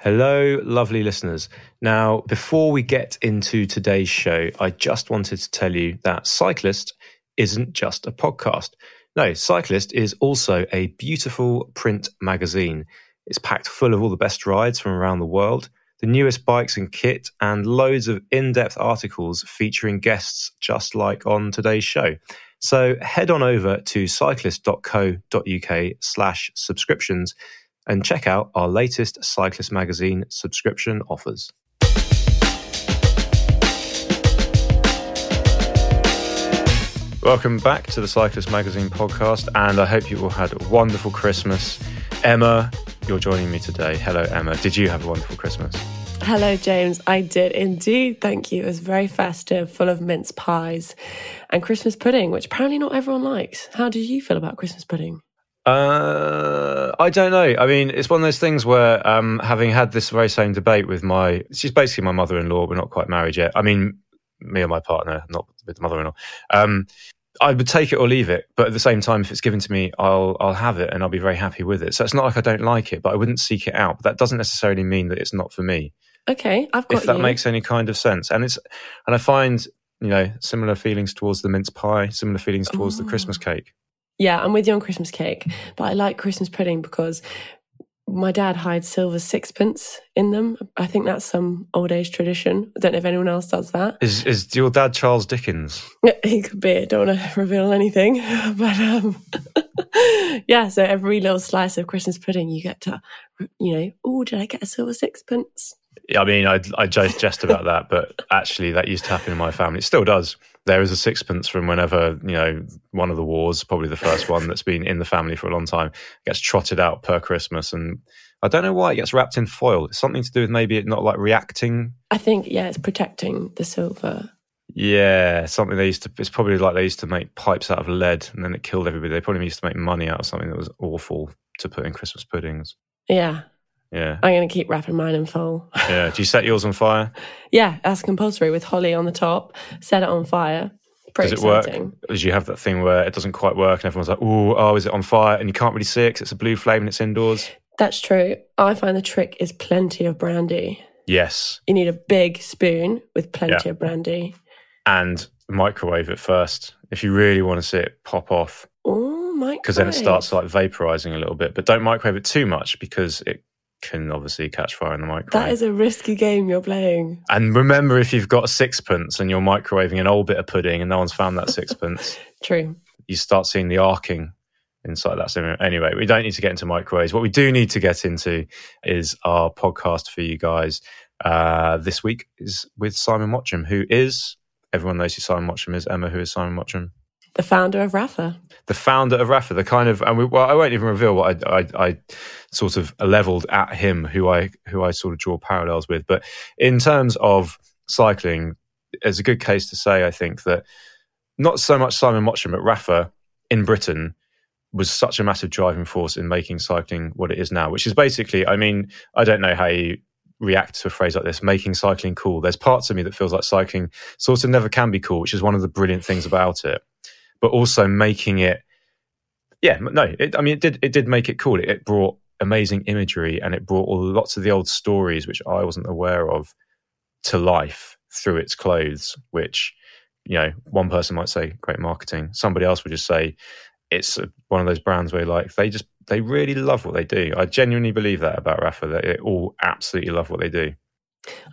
Hello, lovely listeners. Now, before we get into today's show, I just wanted to tell you that Cyclist isn't just a podcast. No, Cyclist is also a beautiful print magazine. It's packed full of all the best rides from around the world, the newest bikes and kit, and loads of in depth articles featuring guests just like on today's show. So head on over to cyclist.co.uk slash subscriptions and check out our latest Cyclist Magazine subscription offers. Welcome back to the Cyclist Magazine podcast, and I hope you all had a wonderful Christmas. Emma, you're joining me today. Hello, Emma. Did you have a wonderful Christmas? Hello, James. I did indeed. Thank you. It was very festive, full of mince pies and Christmas pudding, which apparently not everyone likes. How did you feel about Christmas pudding? Uh, I don't know. I mean, it's one of those things where, um, having had this very same debate with my, she's basically my mother-in-law. We're not quite married yet. I mean, me and my partner, not with the mother-in-law. Um, I would take it or leave it, but at the same time, if it's given to me, I'll I'll have it and I'll be very happy with it. So it's not like I don't like it, but I wouldn't seek it out. But that doesn't necessarily mean that it's not for me. Okay, I've got if that you. makes any kind of sense. And it's and I find you know similar feelings towards the mince pie, similar feelings towards the Christmas cake. Yeah, I'm with you on Christmas cake, but I like Christmas pudding because my dad hides silver sixpence in them. I think that's some old age tradition. I don't know if anyone else does that. Is is your dad Charles Dickens? He could be. I don't want to reveal anything, but um, yeah. So every little slice of Christmas pudding, you get to, you know, oh, did I get a silver sixpence? I mean, I I just jest about that, but actually, that used to happen in my family. It still does. There is a sixpence from whenever you know one of the wars, probably the first one that's been in the family for a long time, gets trotted out per Christmas, and I don't know why it gets wrapped in foil. It's something to do with maybe it not like reacting. I think yeah, it's protecting the silver. Yeah, something they used to. It's probably like they used to make pipes out of lead, and then it killed everybody. They probably used to make money out of something that was awful to put in Christmas puddings. Yeah, Yeah, I'm going to keep wrapping mine in foil. yeah. Do you set yours on fire? yeah, that's compulsory with holly on the top. Set it on fire. Pretty Does it work? exciting. As you have that thing where it doesn't quite work, and everyone's like, "Oh, oh, is it on fire?" And you can't really see it 'cause it's a blue flame and it's indoors. That's true. I find the trick is plenty of brandy. Yes, You need a big spoon with plenty Yeah. of brandy. and microwave it first if you really want to see it pop off, Oh my! because then it starts like vaporizing a little bit. But don't microwave it too much because it can obviously catch fire in the microwave. That is a risky game you're playing. And remember, if you've got a sixpence and you're microwaving an old bit of pudding and no one's found that sixpence, True. you start seeing the arcing inside that. So anyway, we don't need to get into microwaves. What we do need to get into is our podcast for you guys. Uh, this week is with Simon Mottram, who is everyone knows who Simon Mottram is. Emma, who is Simon Mottram? The founder of Rapha. The founder of Rapha, the kind of, and we, well, I won't even reveal what I, I, I sort of leveled at him, who I, who I sort of draw parallels with. But in terms of cycling, it's a good case to say, I think, that not so much Simon Mottram, but Rapha in Britain was such a massive driving force in making cycling what it is now, which is basically, I mean, I don't know how you react to a phrase like this, making cycling cool. There's parts of me that feels like cycling sort of never can be cool, which is one of the brilliant things about it. But also making it, yeah, no, it, I mean, it did, it did make it cool. It, it brought amazing imagery and it brought all, lots of the old stories, which I wasn't aware of, to life through its clothes, which, you know, one person might say great marketing. Somebody else would just say it's one of those brands where like they just, they really love what they do. I genuinely believe that about Rapha, that they all absolutely love what they do.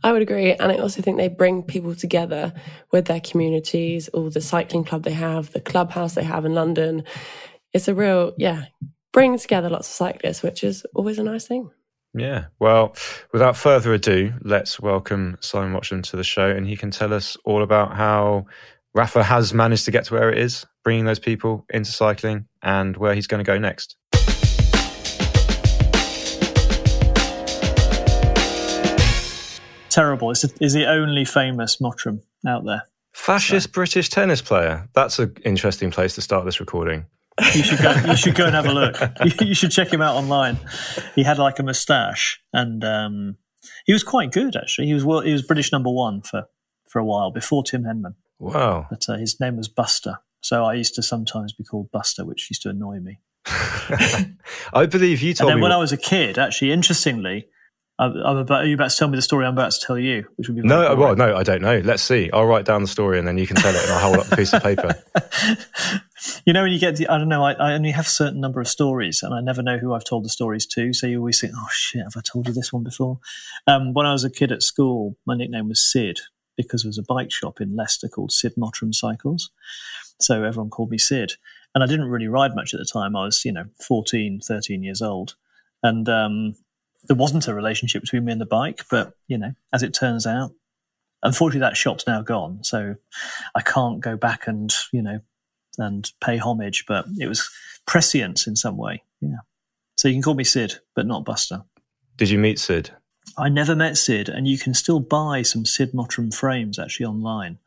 I would agree. And I also think they bring people together with their communities, all the cycling club they have, the clubhouse they have in London. It's a real, yeah, bring together lots of cyclists, which is always a nice thing. Yeah. Well, without further ado, let's welcome Simon Watson to the show, and he can tell us all about how Rapha has managed to get to where it is, bringing those people into cycling, and where he's going to go next. Terrible. Is, is the only famous Mottram out there. Fascist British tennis player. That's an interesting place to start this recording. You should go. You should go and have a look. You, you should check him out online. He had like a moustache, and um, he was quite good actually. He was well, he was British number one for for a while before Tim Henman, Wow. but uh, his name was Buster. So I used to sometimes be called Buster, which used to annoy me. I believe you told And then me. when I was a kid, actually, interestingly, I'm about, are you about to tell me the story I'm about to tell you? Which would be no. Well, no, I don't know. Let's see. I'll write down the story and then you can tell it, and I'll hold up a piece of paper. you know, when you get the, I don't know, I, I, only have a certain number of stories, and I never know who I've told the stories to. So you always think, oh shit, have I told you this one before? Um, when I was a kid at school, my nickname was Sid because there was a bike shop in Leicester called Sid Mottram Cycles. So everyone called me Sid. And I didn't really ride much at the time. I was, you know, 14, 13 years old. And um, there wasn't a relationship between me and the bike, but you know, as it turns out, unfortunately, that shop's now gone, so I can't go back and you know and pay homage. But it was prescience in some way, yeah. So you can call me Sid, but not Buster. Did you meet Sid? I never met Sid, and you can still buy some Sid Mottram frames actually online.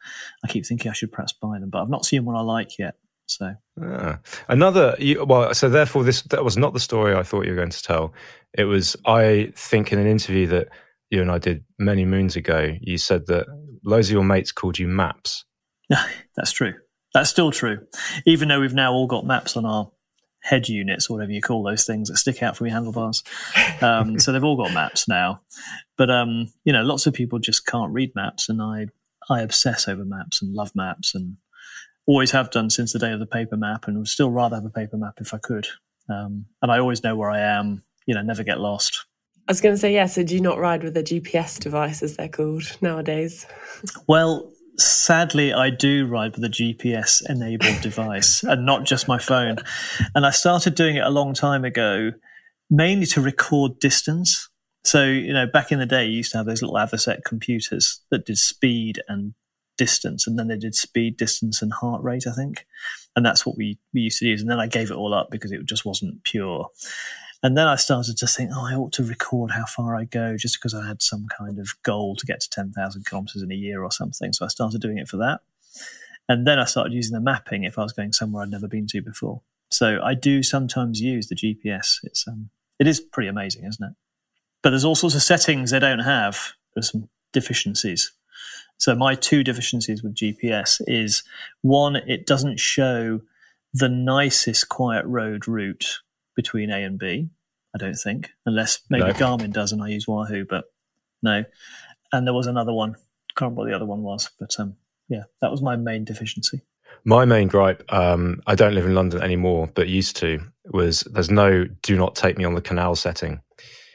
I keep thinking I should perhaps buy them, but I've not seen one I like yet. So ah. another you, well, so therefore this that was not the story I thought you were going to tell. It was I think in an interview that you and I did many moons ago. You said that loads of your mates called you Maps. That's true. That's still true. Even though we've now all got maps on our head units, or whatever you call those things that stick out from your handlebars. Um, so they've all got maps now. But um, you know, lots of people just can't read maps, and I I obsess over maps and love maps and always have done since the day of the paper map, and would still rather have a paper map if I could. Um, and I always know where I am. You know, never get lost. I was going to say, yeah. So, do you not ride with a GPS device, as they're called nowadays? Well, sadly, I do ride with a GPS enabled device and not just my phone. And I started doing it a long time ago, mainly to record distance. So, you know, back in the day, you used to have those little Avocet computers that did speed and distance, and then they did speed, distance, and heart rate, I think. And that's what we, we used to use. And then I gave it all up because it just wasn't pure. And then I started to think, oh, I ought to record how far I go just because I had some kind of goal to get to 10,000 kilometers in a year or something. So I started doing it for that. And then I started using the mapping if I was going somewhere I'd never been to before. So I do sometimes use the GPS. It's um, it is pretty amazing, isn't it? But there's all sorts of settings they don't have. There's some deficiencies. So my two deficiencies with GPS is one, it doesn't show the nicest quiet road route between A and B. I don't think, unless maybe no. Garmin does and I use Wahoo, but no. And there was another one. Can't remember what the other one was, but um, yeah, that was my main deficiency. My main gripe, um, I don't live in London anymore, but used to, was there's no do not take me on the canal setting.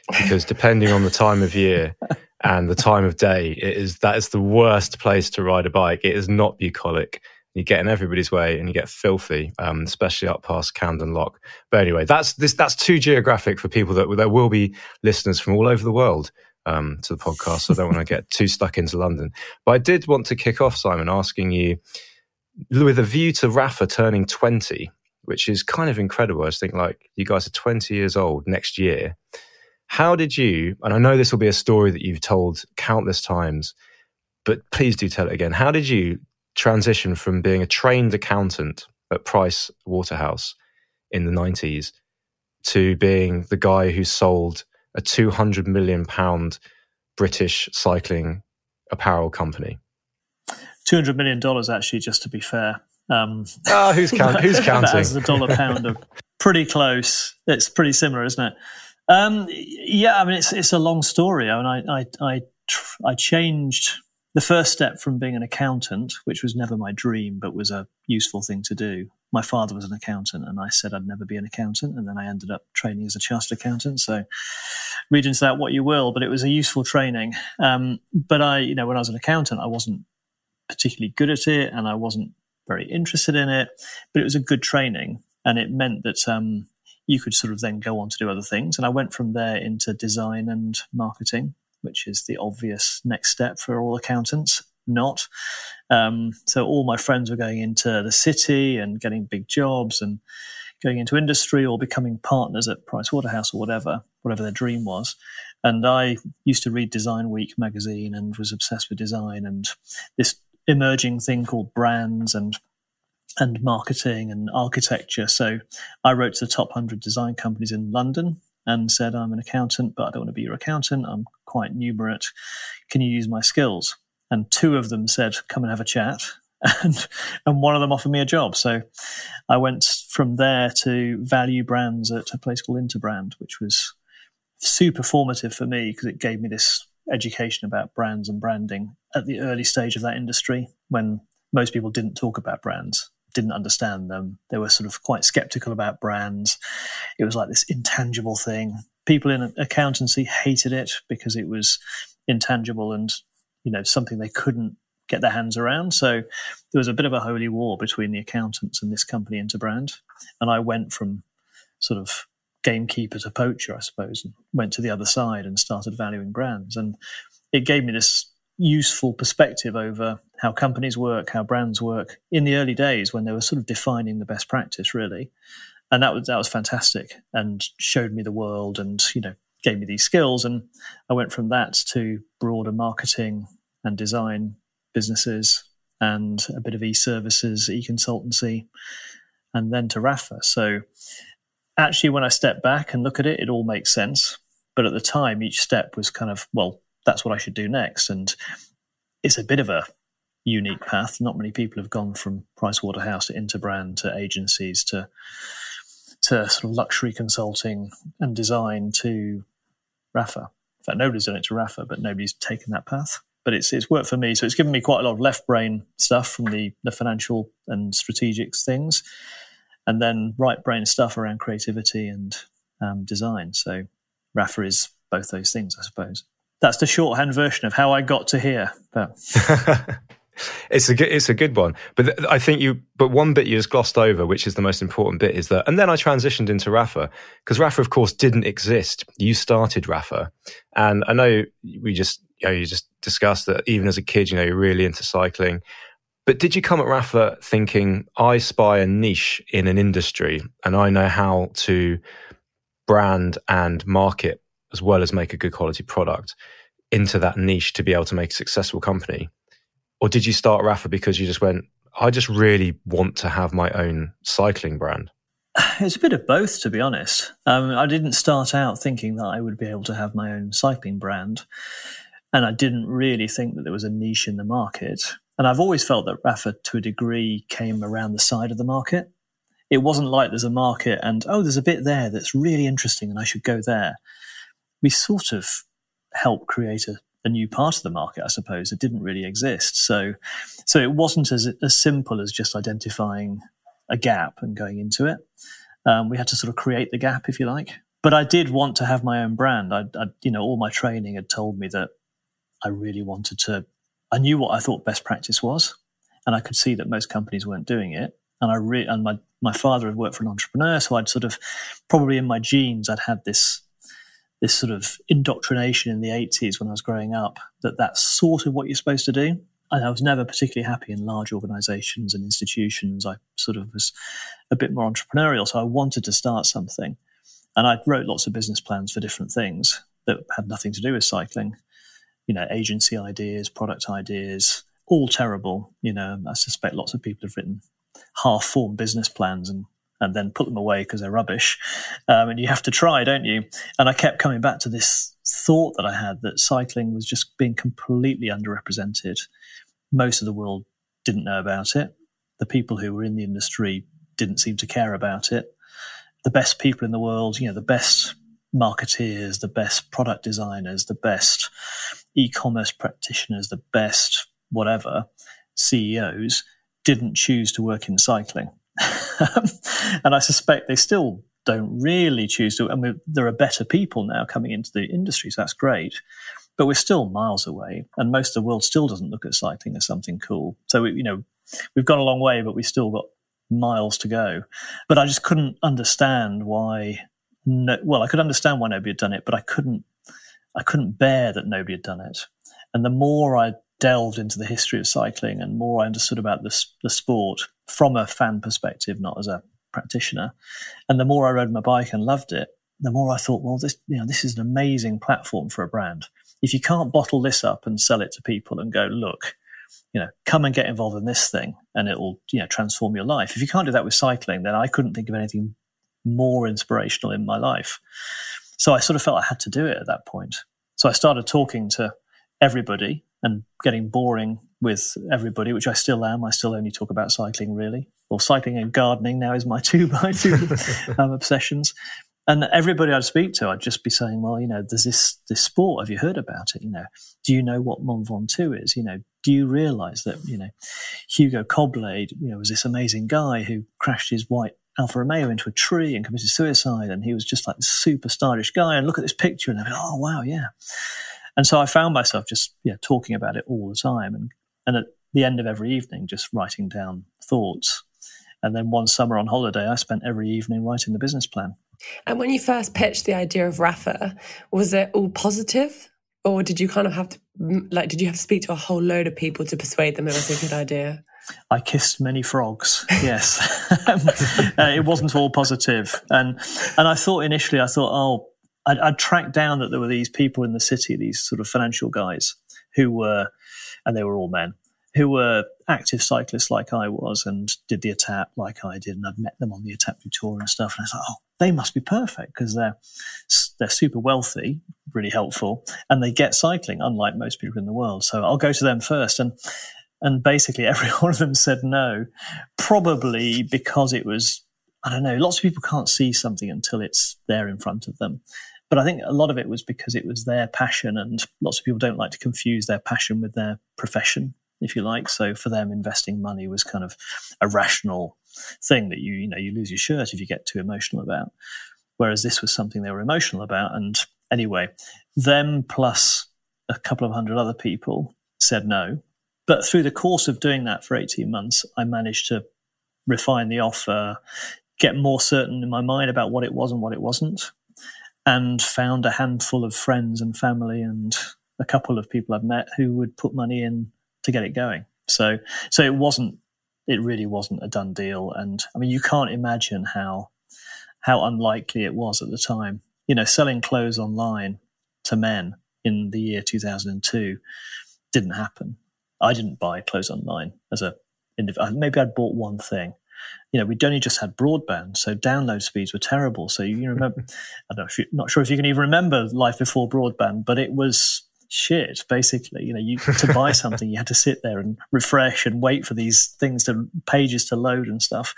Because depending on the time of year, and the time of day, it is that is the worst place to ride a bike. It is not bucolic. You get in everybody's way and you get filthy, um, especially up past Camden Lock. But anyway, that's this that's too geographic for people that there will be listeners from all over the world um, to the podcast. So I don't want to get too stuck into London. But I did want to kick off, Simon, asking you with a view to Rapha turning 20, which is kind of incredible. I just think like you guys are 20 years old next year. How did you, and I know this will be a story that you've told countless times, but please do tell it again. How did you transition from being a trained accountant at Price Waterhouse in the 90s to being the guy who sold a 200 million pound British cycling apparel company? 200 million dollars actually just to be fair um, oh, who's, count- who's counting? As the dollar pound of pretty close. It's pretty similar, isn't it? Um, yeah, I mean, it's it's a long story. I mean, I I I, I changed the first step from being an accountant, which was never my dream, but was a useful thing to do. My father was an accountant, and I said I'd never be an accountant, and then I ended up training as a chartered accountant. So, read into that what you will, but it was a useful training. Um, but I, you know, when I was an accountant, I wasn't particularly good at it, and I wasn't very interested in it. But it was a good training, and it meant that um, you could sort of then go on to do other things. And I went from there into design and marketing, which is the obvious next step for all accountants. Not. Um, so all my friends were going into the city and getting big jobs and going into industry or becoming partners at Price Waterhouse or whatever, whatever their dream was. And I used to read Design Week magazine and was obsessed with design and this emerging thing called brands and and marketing and architecture. So I wrote to the top 100 design companies in London and said, I'm an accountant, but I don't want to be your accountant. I'm quite numerate. Can you use my skills? And two of them said, Come and have a chat. And, and one of them offered me a job. So I went from there to value brands at a place called Interbrand, which was super formative for me because it gave me this education about brands and branding at the early stage of that industry when most people didn't talk about brands, didn't understand them. They were sort of quite skeptical about brands. It was like this intangible thing. People in accountancy hated it because it was intangible and you know something they couldn't get their hands around. So there was a bit of a holy war between the accountants and this company Interbrand. And I went from sort of gamekeeper to poacher, I suppose, and went to the other side and started valuing brands. And it gave me this useful perspective over how companies work, how brands work in the early days when they were sort of defining the best practice, really. And that was that was fantastic and showed me the world and you know gave me these skills. And I went from that to broader marketing and design businesses and a bit of e-services, e-consultancy, and then to Rapha. So actually, when I step back and look at it, it all makes sense. But at the time, each step was kind of, well, that's what I should do next. And it's a bit of a unique path. Not many people have gone from Pricewaterhouse to Interbrand to agencies to to sort of luxury consulting and design to Rapha. In fact, nobody's done it to Rapha, but nobody's taken that path. But it's it's worked for me. So it's given me quite a lot of left brain stuff from the the financial and strategic things, and then right brain stuff around creativity and um, design. So Rapha is both those things, I suppose. That's the shorthand version of how I got to here. But it's a good, it's a good one. But th- I think you, but one bit you just glossed over, which is the most important bit, is that, and then I transitioned into Rapha because Rapha, of course, didn't exist. You started Rapha, and I know we just, you know, you just discussed that even as a kid, you know, you're really into cycling. But did you come at Rapha thinking, I spy a niche in an industry and I know how to brand and market as well as make a good quality product into that niche to be able to make a successful company? Or did you start Rapha because you just went, I just really want to have my own cycling brand? It's a bit of both, to be honest. Um, I didn't start out thinking that I would be able to have my own cycling brand. And I didn't really think that there was a niche in the market. And I've always felt that Rapha, to a degree, came around the side of the market. It wasn't like there's a market and, oh, there's a bit there that's really interesting and I should go there. We sort of helped create a, a new part of the market, I suppose, that didn't really exist. So, so it wasn't as, as simple as just identifying a gap and going into it. Um, we had to sort of create the gap, if you like. But I did want to have my own brand. I, I, you know, all my training had told me that I really wanted to I knew what I thought best practice was, and I could see that most companies weren't doing it. And I re- and my my father had worked for an entrepreneur, so I'd sort of probably in my genes I'd had this this sort of indoctrination in the 80s when I was growing up that that's sort of what you're supposed to do. And I was never particularly happy in large organizations and institutions. I sort of was a bit more entrepreneurial, so I wanted to start something. And I wrote lots of business plans for different things that had nothing to do with cycling you know, agency ideas, product ideas, all terrible. You know, I suspect lots of people have written half formed business plans and and then put them away because they're rubbish. Um, and you have to try, don't you? And I kept coming back to this thought that I had that cycling was just being completely underrepresented. Most of the world didn't know about it. The people who were in the industry didn't seem to care about it. The best people in the world, you know, the best marketeers, the best product designers, the best e-commerce practitioners, the best whatever CEOs didn't choose to work in cycling. and I suspect they still don't really choose to. I mean, there are better people now coming into the industry, so that's great. But we're still miles away, and most of the world still doesn't look at cycling as something cool. So, we, you know, we've gone a long way, but we still got miles to go. But I just couldn't understand why no, well, I could understand why nobody had done it, but I couldn't, I couldn't bear that nobody had done it. And the more I delved into the history of cycling and more I understood about the sport from a fan perspective, not as a practitioner, and the more I rode my bike and loved it, the more I thought, well, this, you know, this is an amazing platform for a brand. If you can't bottle this up and sell it to people and go, look, you know, come and get involved in this thing and it will, you know, transform your life. If you can't do that with cycling, then I couldn't think of anything more inspirational in my life. So I sort of felt I had to do it at that point. So I started talking to everybody and getting boring with everybody, which I still am. I still only talk about cycling really. Well, cycling and gardening now is my two my two um, obsessions. And everybody I'd speak to, I'd just be saying, well, you know, there's this, this sport. Have you heard about it? You know, do you know what Mont Ventoux is? You know, do you realize that, you know, Hugo Koblet, you know, was this amazing guy who crashed his white Alfa Romeo into a tree and committed suicide. And he was just like this super stylish guy. And look at this picture. And they're like, oh, wow, yeah. And so I found myself just, yeah, talking about it all the time. And, and at the end of every evening, just writing down thoughts. And then one summer on holiday, I spent every evening writing the business plan. And when you first pitched the idea of Rapha, was it all positive? Or did you kind of have to, like, did you have to speak to a whole load of people to persuade them it was a good idea? I kissed many frogs. Yes, uh, it wasn't all positive, and and I thought initially, I thought, oh, I'd, I'd tracked down that there were these people in the city, these sort of financial guys who were, and they were all men, who were active cyclists like I was and did the Etape like I did. And I'd met them on the du Tour and stuff. And I thought, oh, they must be perfect because they're, they're super wealthy, really helpful, and they get cycling, unlike most people in the world. So I'll go to them first. And, and basically every one of them said no, probably because it was, I don't know, lots of people can't see something until it's there in front of them. But I think a lot of it was because it was their passion, and lots of people don't like to confuse their passion with their profession if you like. So for them, investing money was kind of a rational thing that you, you know, you lose your shirt if you get too emotional about. Whereas this was something they were emotional about. And anyway, them plus a couple of hundred other people said no. But through the course of doing that for 18 months, I managed to refine the offer, get more certain in my mind about what it was and what it wasn't, and found a handful of friends and family and a couple of people I've met who would put money in to get it going. So, so it wasn't, it really wasn't a done deal. And I mean, you can't imagine how, how unlikely it was at the time. You know, selling clothes online to men in the year 2002 didn't happen. I didn't buy clothes online as a, maybe I'd bought one thing. You know, we'd only just had broadband, so download speeds were terrible. So you remember, I'm not, not sure if you can even remember life before broadband, but it was shit basically. You know you to buy something you had to sit there and refresh and wait for these things to pages to load and stuff.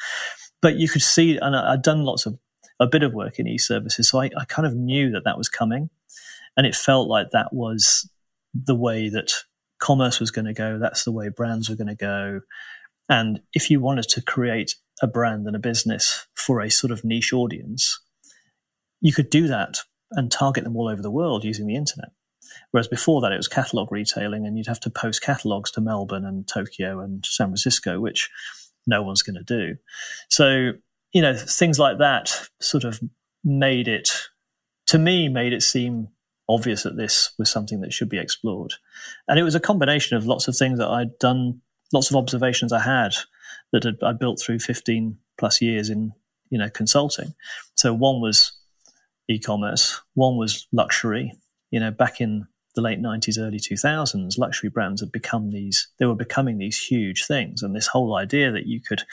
But you could see and i'd done lots of a bit of work in e-services so I, I kind of knew that that was coming. And it felt like that was the way that commerce was going to go that's the way brands were going to go and if you wanted to create a brand and a business for a sort of niche audience you could do that and target them all over the world using the internet Whereas before that, it was catalog retailing, and you'd have to post catalogs to Melbourne and Tokyo and San Francisco, which no one's going to do. So, you know, things like that sort of made it, to me, made it seem obvious that this was something that should be explored. And it was a combination of lots of things that I'd done, lots of observations I had that I built through 15 plus years in, you know, consulting. So one was e-commerce, one was luxury, you know, back in the late 90s, early 2000s, luxury brands had become these, they were becoming these huge things. And this whole idea that you could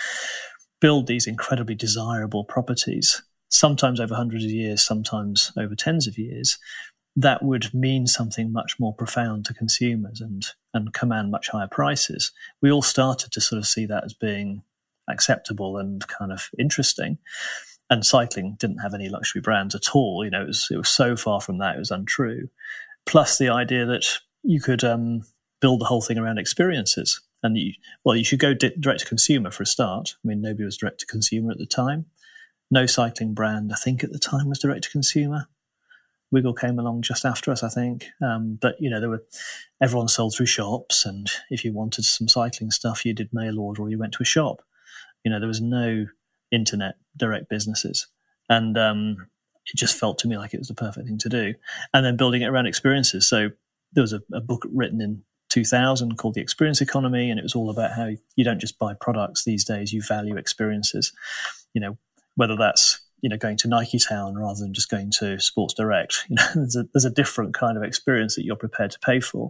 build these incredibly desirable properties, sometimes over hundreds of years, sometimes over tens of years, that would mean something much more profound to consumers and, and command much higher prices. We all started to sort of see that as being acceptable and kind of interesting and cycling didn't have any luxury brands at all. You know, it was it was so far from that; it was untrue. Plus the idea that you could um, build the whole thing around experiences, and you, well, you should go di- direct to consumer for a start. I mean, nobody was direct to consumer at the time. No cycling brand, I think, at the time was direct to consumer. Wiggle came along just after us, I think. Um, but you know, there were everyone sold through shops, and if you wanted some cycling stuff, you did mail order or you went to a shop. You know, there was no internet direct businesses. And um, it just felt to me like it was the perfect thing to do. And then building it around experiences. So there was a, a book written in 2000 called The Experience Economy, and it was all about how you don't just buy products these days, you value experiences. You know, whether that's you know going to Nike Town rather than just going to Sports Direct. You know, there's a, there's a different kind of experience that you're prepared to pay for,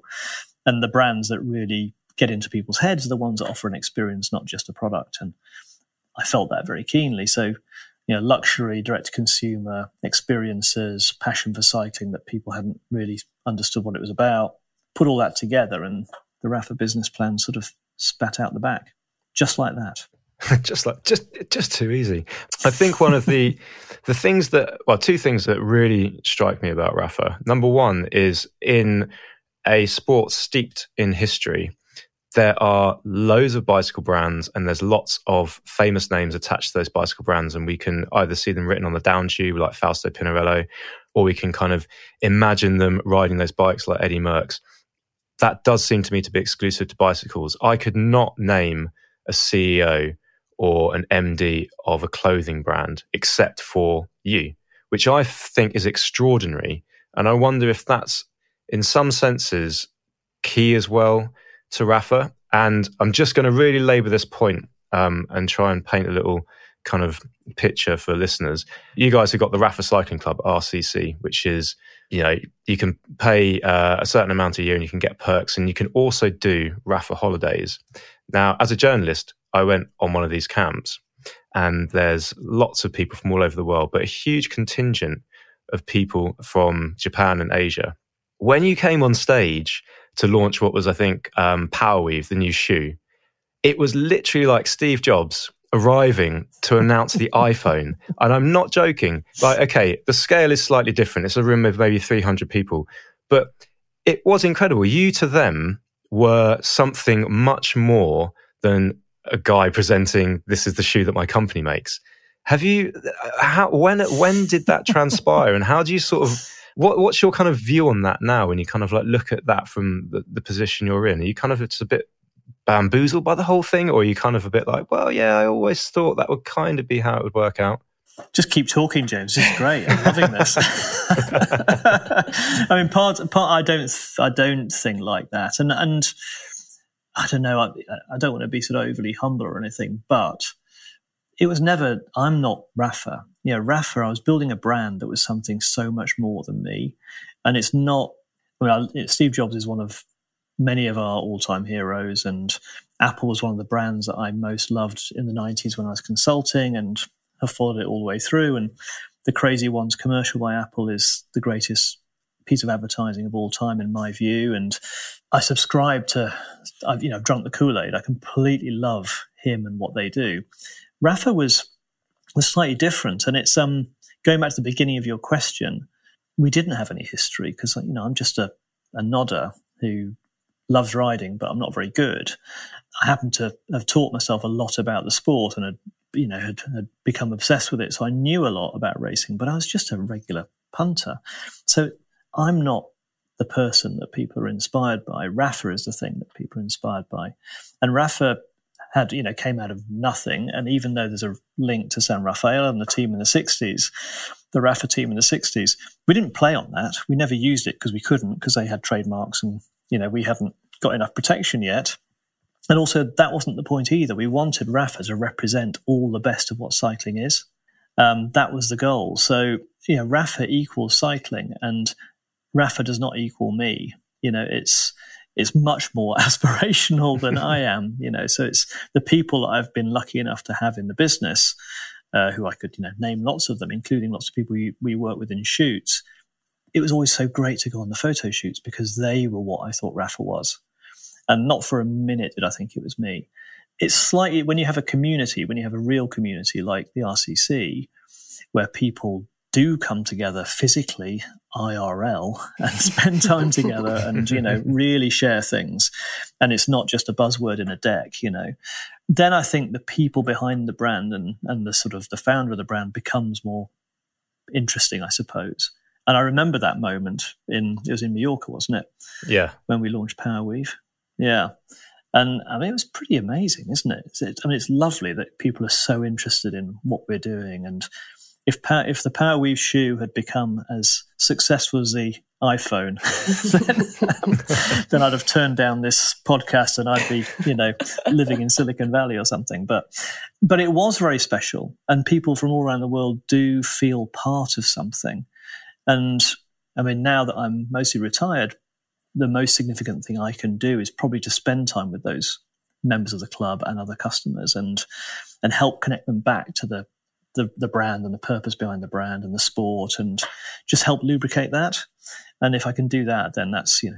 and the brands that really get into people's heads are the ones that offer an experience, not just a product. And I felt that very keenly. So, you know, luxury, direct to consumer experiences, passion for cycling that people hadn't really understood what it was about. Put all that together, and the Rapha business plan sort of spat out the back, just like that. just like just just too easy. I think one of the the things that well, two things that really strike me about Rapha. Number one is in a sport steeped in history. There are loads of bicycle brands, and there's lots of famous names attached to those bicycle brands, and we can either see them written on the down tube like Fausto Pinarello, or we can kind of imagine them riding those bikes like Eddie Merckx. That does seem to me to be exclusive to bicycles. I could not name a CEO or an MD of a clothing brand except for you, which I think is extraordinary. And I wonder if that's in some senses key as well to Rapha. And I'm just going to really labor this point, um, and try and paint a little kind of picture for listeners. You guys have got the Rapha Cycling Club, RCC, which is, you know, you can pay uh, a certain amount a year and you can get perks and you can also do Rapha holidays. Now, as a journalist, I went on one of these camps and there's lots of people from all over the world, but a huge contingent of people from Japan and Asia. When you came on stage to launch what was, I think, um, Powerweave, the new shoe, it was literally like Steve Jobs arriving to announce the iPhone. And I'm not joking. Like, okay, the scale is slightly different. It's a room of maybe 300 people, but it was incredible. You to them were something much more than a guy presenting this is the shoe that my company makes. Have you uh, how when when did that transpire and how do you sort of what what's your kind of view on that now when you kind of like look at that from the, the position you're in? Are you kind of just a bit bamboozled by the whole thing or are you kind of a bit like, well, yeah, I always thought that would kind of be how it would work out? Just keep talking, James. This is great. I'm loving this. I mean, part part I don't I don't think like that, and and I don't know. I, I don't want to be sort of overly humble or anything, but it was never, I'm not Rapha. You know, Rapha, I was building a brand that was something so much more than me. And it's not, I mean, Steve Jobs is one of many of our all time heroes. And Apple was one of the brands that I most loved in the 90s when I was consulting and have followed it all the way through. And the Crazy Ones commercial by Apple is the greatest piece of advertising of all time, in my view. And I subscribe to, I've you know drunk the Kool Aid. I completely love him and what they do. Rapha was was slightly different, and it's um going back to the beginning of your question. We didn't have any history because you know I'm just a, a nodder who loves riding, but I'm not very good. I happen to have taught myself a lot about the sport and had you know had, had become obsessed with it, so I knew a lot about racing, but I was just a regular punter. So I'm not the person that people are inspired by. Rapha is the thing that people are inspired by. And Rapha had, you know, came out of nothing. And even though there's a link to San Rafael and the team in the 60s, the Rapha team in the 60s, we didn't play on that. We never used it because we couldn't because they had trademarks and, you know, we hadn't got enough protection yet. And also, that wasn't the point either. We wanted Rapha to represent all the best of what cycling is. Um, that was the goal. So, know, Rapha equals cycling. And Rapha does not equal me. You know, it's it's much more aspirational than I am. You know, so it's the people that I've been lucky enough to have in the business, uh, who I could you know name lots of them, including lots of people we, we work with in shoots. It was always so great to go on the photo shoots because they were what I thought Rapha was, and not for a minute did I think it was me. It's slightly when you have a community, when you have a real community like the RCC, where people do come together physically IRL and spend time together and you know really share things. And it's not just a buzzword in a deck you know. Then I think the people behind the brand and and the sort of the founder of the brand becomes more interesting I suppose. And I remember that moment in it was in Mallorca wasn't it? Yeah. When we launched Powerweave yeah. And I mean, it was pretty amazing, isn't it? I mean, it's lovely that people are so interested in what we're doing and if if the Powerweave shoe had become as successful as the iPhone, then, then, I'd have turned down this podcast and I'd be, you know, living in Silicon Valley or something. But but it was very special, and people from all around the world do feel part of something. And I mean, now that I'm mostly retired, the most significant thing I can do is probably to spend time with those members of the club and other customers and and help connect them back to the the, the brand and the purpose behind the brand and the sport and just help lubricate that. And if I can do that, then that's, you know,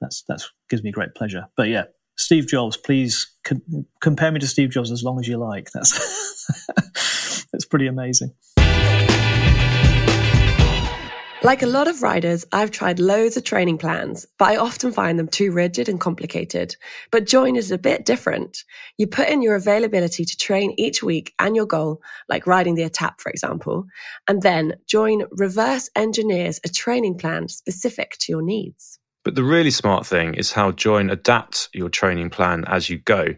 that's, that's gives me great pleasure. But yeah, Steve Jobs, please co- compare me to Steve Jobs as long as you like. That's that's pretty amazing. Like a lot of riders, I've tried loads of training plans, but I often find them too rigid and complicated. But Join is a bit different. You put in your availability to train each week and your goal, like riding the Etape, for example, and then Join reverse engineers a training plan specific to your needs. But the really smart thing is how Join adapts your training plan as you go.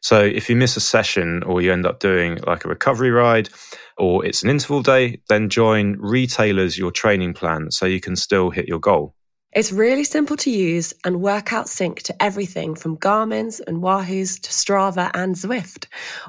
So if you miss a session or you end up doing like a recovery ride or it's an interval day, then Join retailers your training plan so you can still hit your goal. It's really simple to use and workout sync to everything from Garmin's and Wahoo's to Strava and Zwift.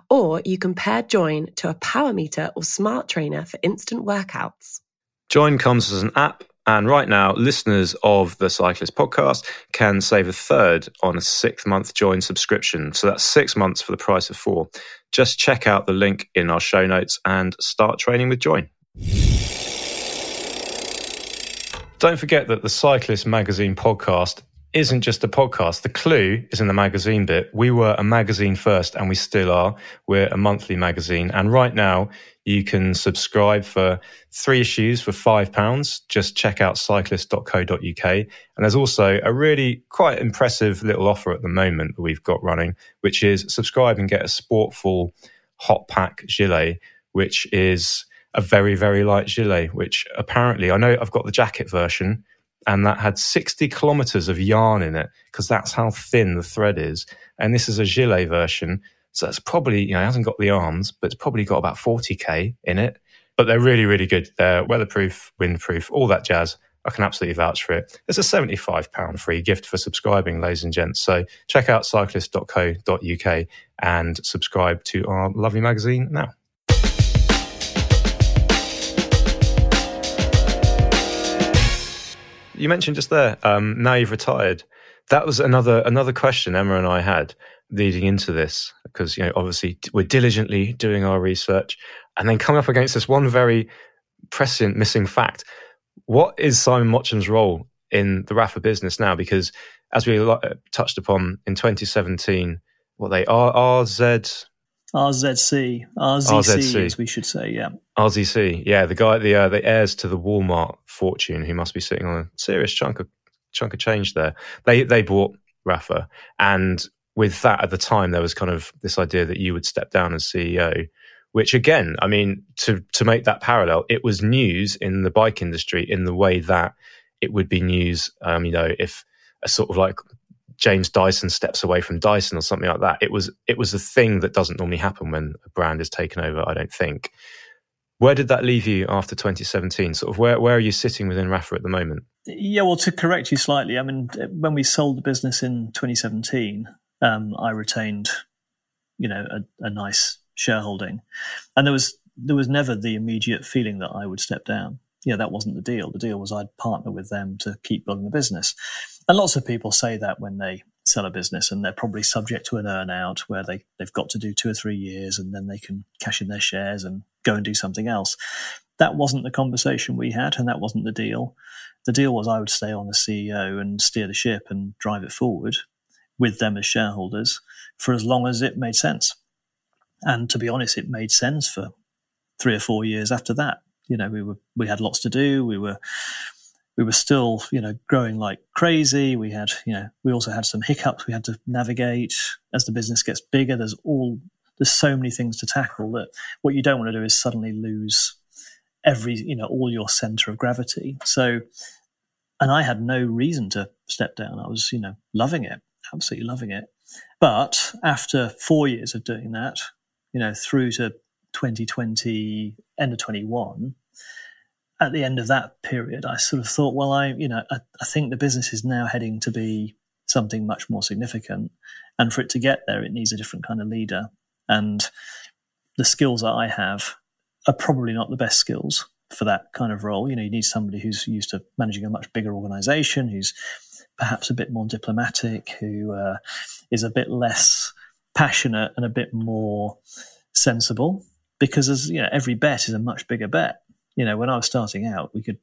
Or you can pair Join to a power meter or smart trainer for instant workouts. Join comes as an app and right now, listeners of the Cyclist podcast can save a third on a six month join subscription. So that's six months for the price of four. Just check out the link in our show notes and start training with Join. Don't forget that the Cyclist Magazine podcast isn't just a podcast. The clue is in the magazine bit. We were a magazine first and we still are. We're a monthly magazine. And right now, you can subscribe for three issues for five pounds. Just check out cyclist.co.uk. And there's also a really quite impressive little offer at the moment that we've got running, which is subscribe and get a Sportful hot pack gilet, which is a very, very light gilet, which apparently I know I've got the jacket version and that had 60 kilometers of yarn in it because that's how thin the thread is. And this is a gilet version so that's probably, you know, it hasn't got the arms, but it's probably got about 40K in it. But they're really, really good. They're weatherproof, windproof, all that jazz. I can absolutely vouch for it. It's a £75 free gift for subscribing, ladies and gents. So check out cyclist.co.uk and subscribe to our lovely magazine now. You mentioned just there, um, now you've retired. That was another another question Emma and I had leading into this because you know obviously we're diligently doing our research and then coming up against this one very prescient missing fact what is Simon Mottram's role in the Rapha business now because as we touched upon in 2017 what they are rz RZC, RZC, RZC, as we should say, yeah. RZC, yeah, the guy, the uh, the heirs to the Walmart fortune, who must be sitting on a serious chunk of chunk of change there. They they bought Rapha, and with that at the time, there was kind of this idea that you would step down as CEO, which again, I mean, to to make that parallel, it was news in the bike industry in the way that it would be news, um, you know, if a sort of like James Dyson steps away from Dyson or something like that. It was it was a thing that doesn't normally happen when a brand is taken over. I don't think. Where did that leave you after 2017? Sort of where where are you sitting within Rapha at the moment? Yeah, well, to correct you slightly, I mean, when we sold the business in 2017, um, I retained, you know, a, a nice shareholding, and there was there was never the immediate feeling that I would step down. Yeah, that wasn't the deal. The deal was I'd partner with them to keep building the business. And lots of people say that when they sell a business and they're probably subject to an earnout where they, they've got to do two or three years and then they can cash in their shares and go and do something else. That wasn't the conversation we had and that wasn't the deal. The deal was I would stay on as CEO and steer the ship and drive it forward with them as shareholders for as long as it made sense. And to be honest, it made sense for three or four years after that. You know, we were we had lots to do. We were we were still, you know, growing like crazy. We had, you know, we also had some hiccups we had to navigate as the business gets bigger. There's all there's so many things to tackle that what you don't want to do is suddenly lose every, you know, all your center of gravity. So, and I had no reason to step down. I was, you know, loving it absolutely loving it. But after four years of doing that, you know, through to 2020, end of 21, at the end of that period, I sort of thought, well, I, you know, I, I think the business is now heading to be something much more significant. And for it to get there, it needs a different kind of leader. And the skills that I have are probably not the best skills for that kind of role. You know, you need somebody who's used to managing a much bigger organization, who's perhaps a bit more diplomatic, who uh, is a bit less passionate and a bit more sensible. Because as you know, every bet is a much bigger bet. You know, when I was starting out, we could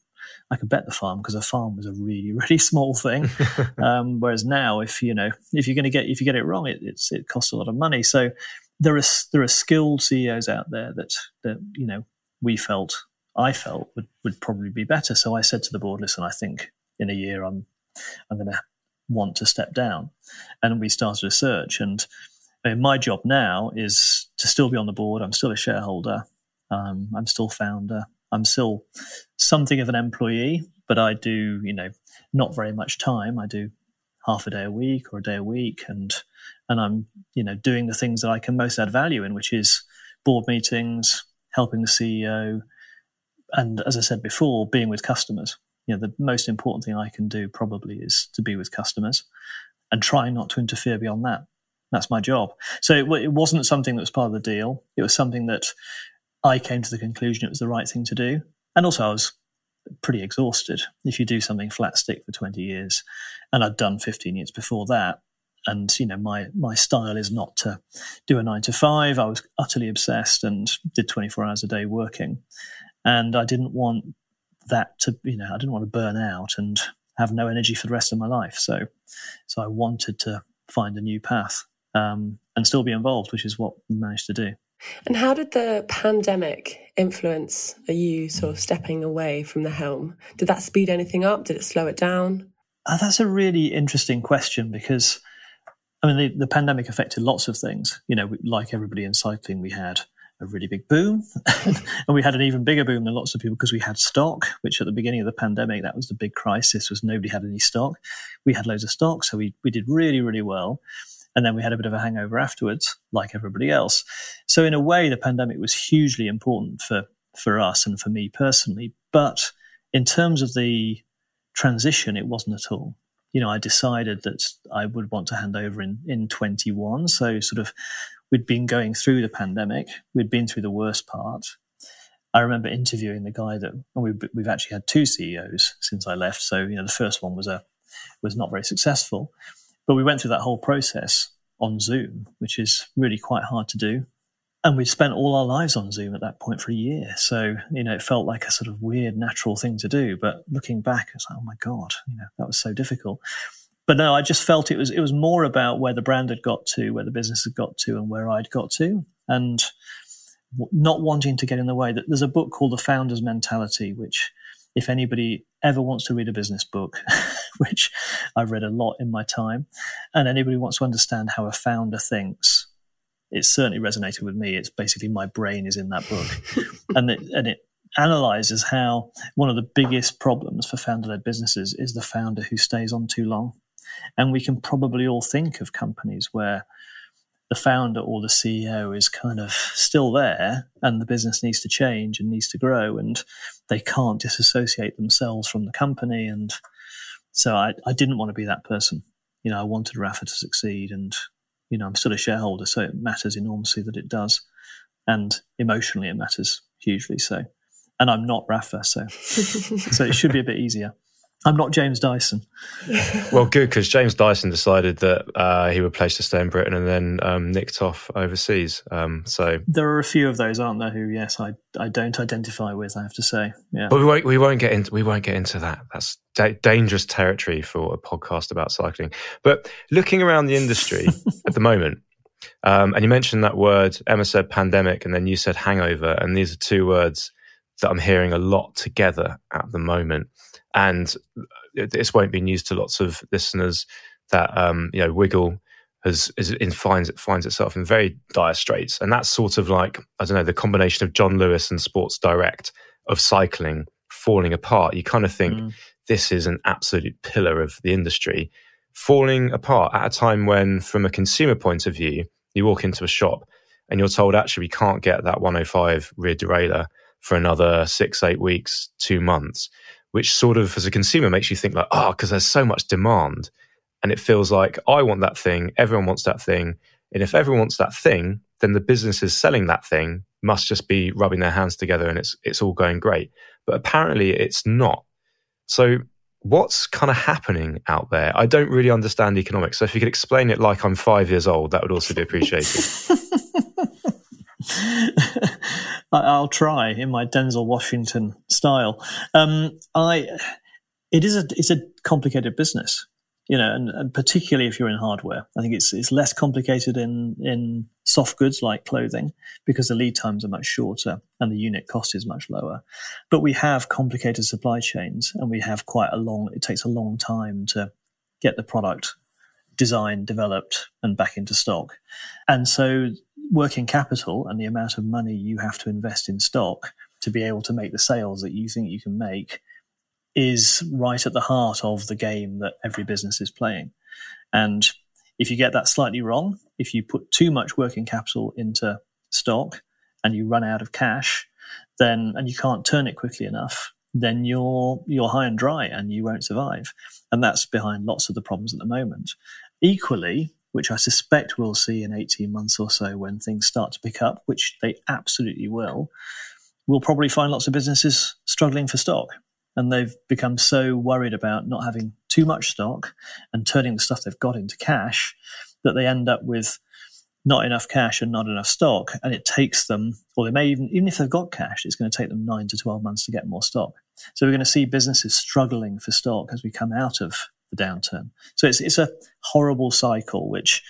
I could bet the farm because a farm was a really really small thing. um, whereas now, if you know if you're going to get if you get it wrong, it it costs a lot of money. So there are there are skilled CEOs out there that that you know we felt I felt would would probably be better. So I said to the board, listen, I think in a year I'm I'm going to want to step down, and we started a search. And my job now is to still be on the board. I'm still a shareholder. Um, I'm still founder. I'm still something of an employee, but I do, you know, not very much time. I do half a day a week or a day a week, and and I'm, you know, doing the things that I can most add value in, which is board meetings, helping the CEO, and as I said before, being with customers. You know, the most important thing I can do probably is to be with customers, and try not to interfere beyond that. That's my job. So it, it wasn't something that was part of the deal. It was something that I came to the conclusion it was the right thing to do. And also, I was pretty exhausted. If you do something flat stick for 20 years, and I'd done 15 years before that, and you know my my style is not to do a nine to five. I was utterly obsessed and did 24 hours a day working, and I didn't want that to you know I didn't want to burn out and have no energy for the rest of my life. So so I wanted to find a new path um, and still be involved, which is what we managed to do. And how did the pandemic influence you sort of stepping away from the helm? Did that speed anything up? Did it slow it down? Uh, that's a really interesting question because, I mean, the, the, pandemic affected lots of things. You know, like everybody in cycling, we had a really big boom, and we had an even bigger boom than lots of people because we had stock. Which at the beginning of the pandemic, that was the big crisis, was nobody had any stock. We had loads of stock, so we we did really really well and then we had a bit of a hangover afterwards, like everybody else. So in a way, the pandemic was hugely important for for us and for me personally. But in terms of the transition, it wasn't at all. You know, I decided that I would want to hand over in in 21. So sort of, we'd been going through the pandemic, we'd been through the worst part. I remember interviewing the guy that and we've, we've actually had two CEOs since I left. So you know, the first one was a was not very successful. But we went through that whole process on Zoom, which is really quite hard to do. And we'd spent all our lives on Zoom at that point for a year. So, you know, it felt like a sort of weird, natural thing to do. But looking back, it's like, oh my God, you know, that was so difficult. But no, I just felt it was it was more about where the brand had got to, where the business had got to, and where I'd got to. And not wanting to get in the way. That there's a book called The Founder's Mentality, which if anybody ever wants to read a business book, which I've read a lot in my time, and anybody wants to understand how a founder thinks, it certainly resonated with me. It's basically my brain is in that book, and it, and it analyzes how one of the biggest problems for founder-led businesses is the founder who stays on too long, and we can probably all think of companies where the founder or the CEO is kind of still there and the business needs to change and needs to grow and they can't disassociate themselves from the company. And so I, I didn't want to be that person. You know, I wanted Rapha to succeed and, you know, I'm still a shareholder, so it matters enormously that it does. And emotionally, it matters hugely. So, and I'm not Rapha, so, so it should be a bit easier. I'm not James Dyson. well, good because James Dyson decided that uh, he would place to stay in Britain and then um, nicked off overseas. Um, so there are a few of those, aren't there? Who, yes, I, I don't identify with. I have to say, yeah. But we won't we won't get into we won't get into that. That's da- dangerous territory for a podcast about cycling. But looking around the industry at the moment, um, and you mentioned that word. Emma said pandemic, and then you said hangover, and these are two words that I'm hearing a lot together at the moment and this won't be news to lots of listeners that um, you know Wiggle has is in, finds it finds itself in very dire straits, and that's sort of like I don't know the combination of John Lewis and Sports Direct of cycling falling apart. You kind of think mm. this is an absolute pillar of the industry falling apart at a time when, from a consumer point of view, you walk into a shop and you're told actually we can't get that 105 rear derailleur for another six, eight weeks, two months which sort of, as a consumer, makes you think like, ah, oh, because there's so much demand. And it feels like I want that thing, everyone wants that thing. And if everyone wants that thing, then the businesses selling that thing must just be rubbing their hands together and it's it's all going great. But apparently it's not. So what's kind of happening out there? I don't really understand economics. So if you could explain it like I'm five years old, that would also be appreciated. I, will try in my Denzel Washington style. Um, I, it is a it's a complicated business, you know, and, and, particularly if you're in hardware. I think it's it's less complicated in in soft goods like clothing because the lead times are much shorter and the unit cost is much lower. But we have complicated supply chains, and we have quite a long. It takes a long time to get the product designed, developed, and back into stock. And so working capital and the amount of money you have to invest in stock to be able to make the sales that you think you can make is right at the heart of the game that every business is playing. And if you get that slightly wrong, if you put too much working capital into stock and you run out of cash, then and you can't turn it quickly enough, then you're you're high and dry and you won't survive. And that's behind lots of the problems at the moment. Equally, which I suspect we'll see in 18 months or so when things start to pick up, which they absolutely will, we'll probably find lots of businesses struggling for stock. And they've become so worried about not having too much stock and turning the stuff they've got into cash that they end up with not enough cash and not enough stock. And it takes them, or they may even, even if they've got cash, it's going to take them nine to 12 months to get more stock. So we're going to see businesses struggling for stock as we come out of the downturn. So it's it's a horrible cycle, which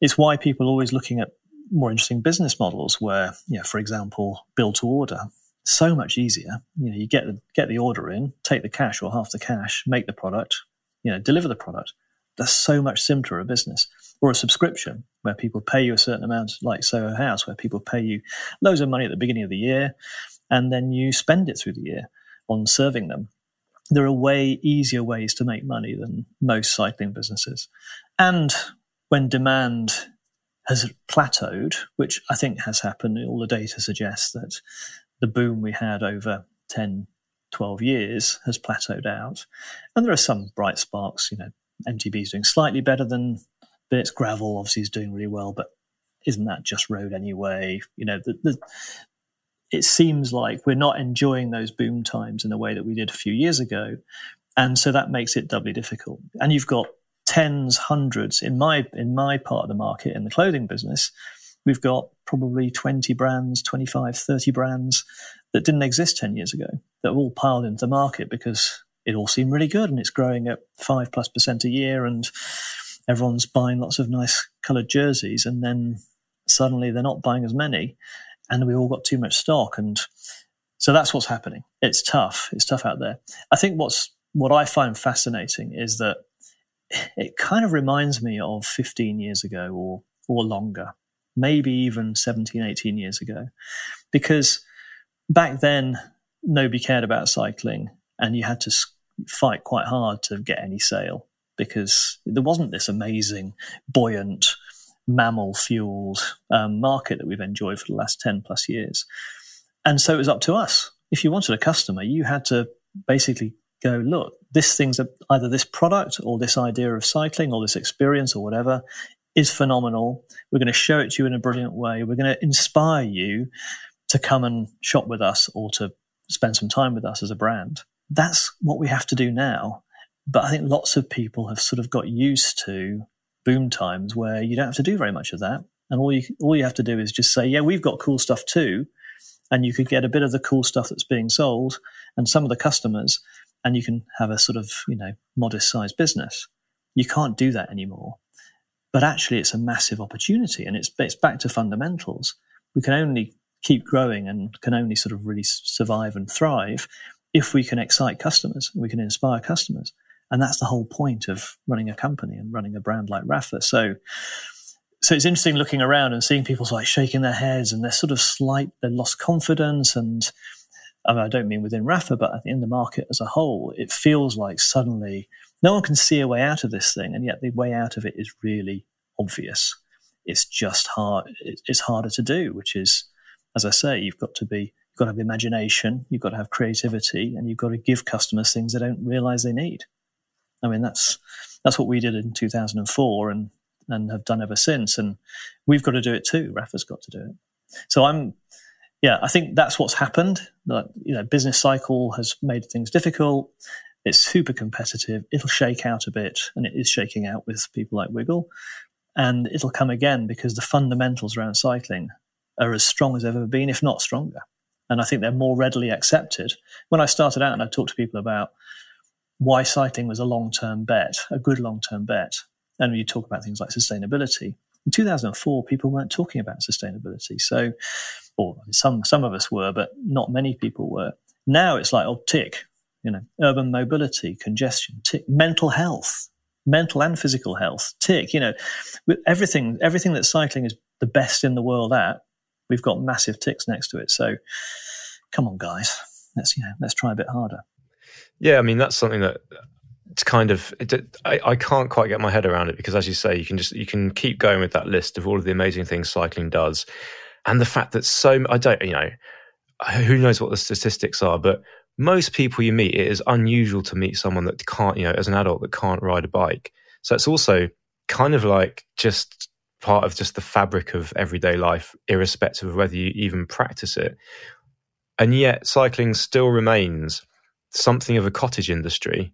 is why people are always looking at more interesting business models where, you know, for example, build to order. So much easier. You know, you get the get the order in, take the cash or half the cash, make the product, you know, deliver the product. That's so much simpler a business. Or a subscription where people pay you a certain amount, like Soho House, where people pay you loads of money at the beginning of the year and then you spend it through the year on serving them there are way easier ways to make money than most cycling businesses. And when demand has plateaued, which I think has happened, all the data suggests that the boom we had over 10, 12 years has plateaued out. And there are some bright sparks, you know, MTB is doing slightly better than Bits. Gravel obviously is doing really well, but isn't that just road anyway? You know, the, the, it seems like we're not enjoying those boom times in the way that we did a few years ago. And so that makes it doubly difficult. And you've got tens, hundreds in my in my part of the market in the clothing business. We've got probably 20 brands, 25, 30 brands that didn't exist 10 years ago that all piled into the market because it all seemed really good and it's growing at five plus percent a year and everyone's buying lots of nice colored jerseys and then suddenly they're not buying as many and we all got too much stock. And so that's what's happening. It's tough. It's tough out there. I think what's what I find fascinating is that it kind of reminds me of 15 years ago or or longer, maybe even 17, 18 years ago, because back then nobody cared about cycling, and you had to fight quite hard to get any sale because there wasn't this amazing, buoyant MAMIL fueled um, market that we've enjoyed for the last 10 plus years. And so it was up to us. If you wanted a customer, you had to basically go, look, this thing's a, either this product or this idea of cycling or this experience or whatever is phenomenal. We're going to show it to you in a brilliant way. We're going to inspire you to come and shop with us or to spend some time with us as a brand. That's what we have to do now. But I think lots of people have sort of got used to boom times where you don't have to do very much of that. And all you, all you have to do is just say, yeah, we've got cool stuff too. And you could get a bit of the cool stuff that's being sold and some of the customers, and you can have a sort of, you know, modest sized business. You can't do that anymore. But actually, it's a massive opportunity and it's, it's back to fundamentals. We can only keep growing and can only sort of really survive and thrive if we can excite customers, we can inspire customers. And that's the whole point of running a company and running a brand like Rapha. So, so it's interesting looking around and seeing people like shaking their heads and they're sort of slight, they lost confidence. And I, mean, I don't mean within Rapha, but in the market as a whole, it feels like suddenly no one can see a way out of this thing. And yet the way out of it is really obvious. It's just hard. It's harder to do, which is, as I say, you've got to be, you've got to have imagination, you've got to have creativity, and you've got to give customers things they don't realize they need. I mean, that's that's what we did in 2004 and and have done ever since. And we've got to do it too. Rapha's got to do it. So I'm, yeah, I think that's what's happened. That you know, business cycle has made things difficult. It's super competitive. It'll shake out a bit, and it is shaking out with people like Wiggle, and it'll come again because the fundamentals around cycling are as strong as they've ever been, if not stronger. And I think they're more readily accepted. When I started out and I talked to people about why cycling was a long term bet, a good long term bet, and when you talk about things like sustainability. In 2004, people weren't talking about sustainability. So, or some, some of us were, but not many people were. Now it's like, oh, tick, you know, urban mobility, congestion, tick, mental health, mental and physical health, tick, you know, everything, everything that cycling is the best in the world at, we've got massive ticks next to it. So come on, guys, let's, you know, let's try a bit harder. Yeah. I mean, that's something that it's kind of it, I, I can't quite get my head around it because as you say you can just you can keep going with that list of all of the amazing things cycling does and the fact that so i don't you know who knows what the statistics are but most people you meet it is unusual to meet someone that can't you know as an adult that can't ride a bike so it's also kind of like just part of just the fabric of everyday life irrespective of whether you even practice it and yet cycling still remains something of a cottage industry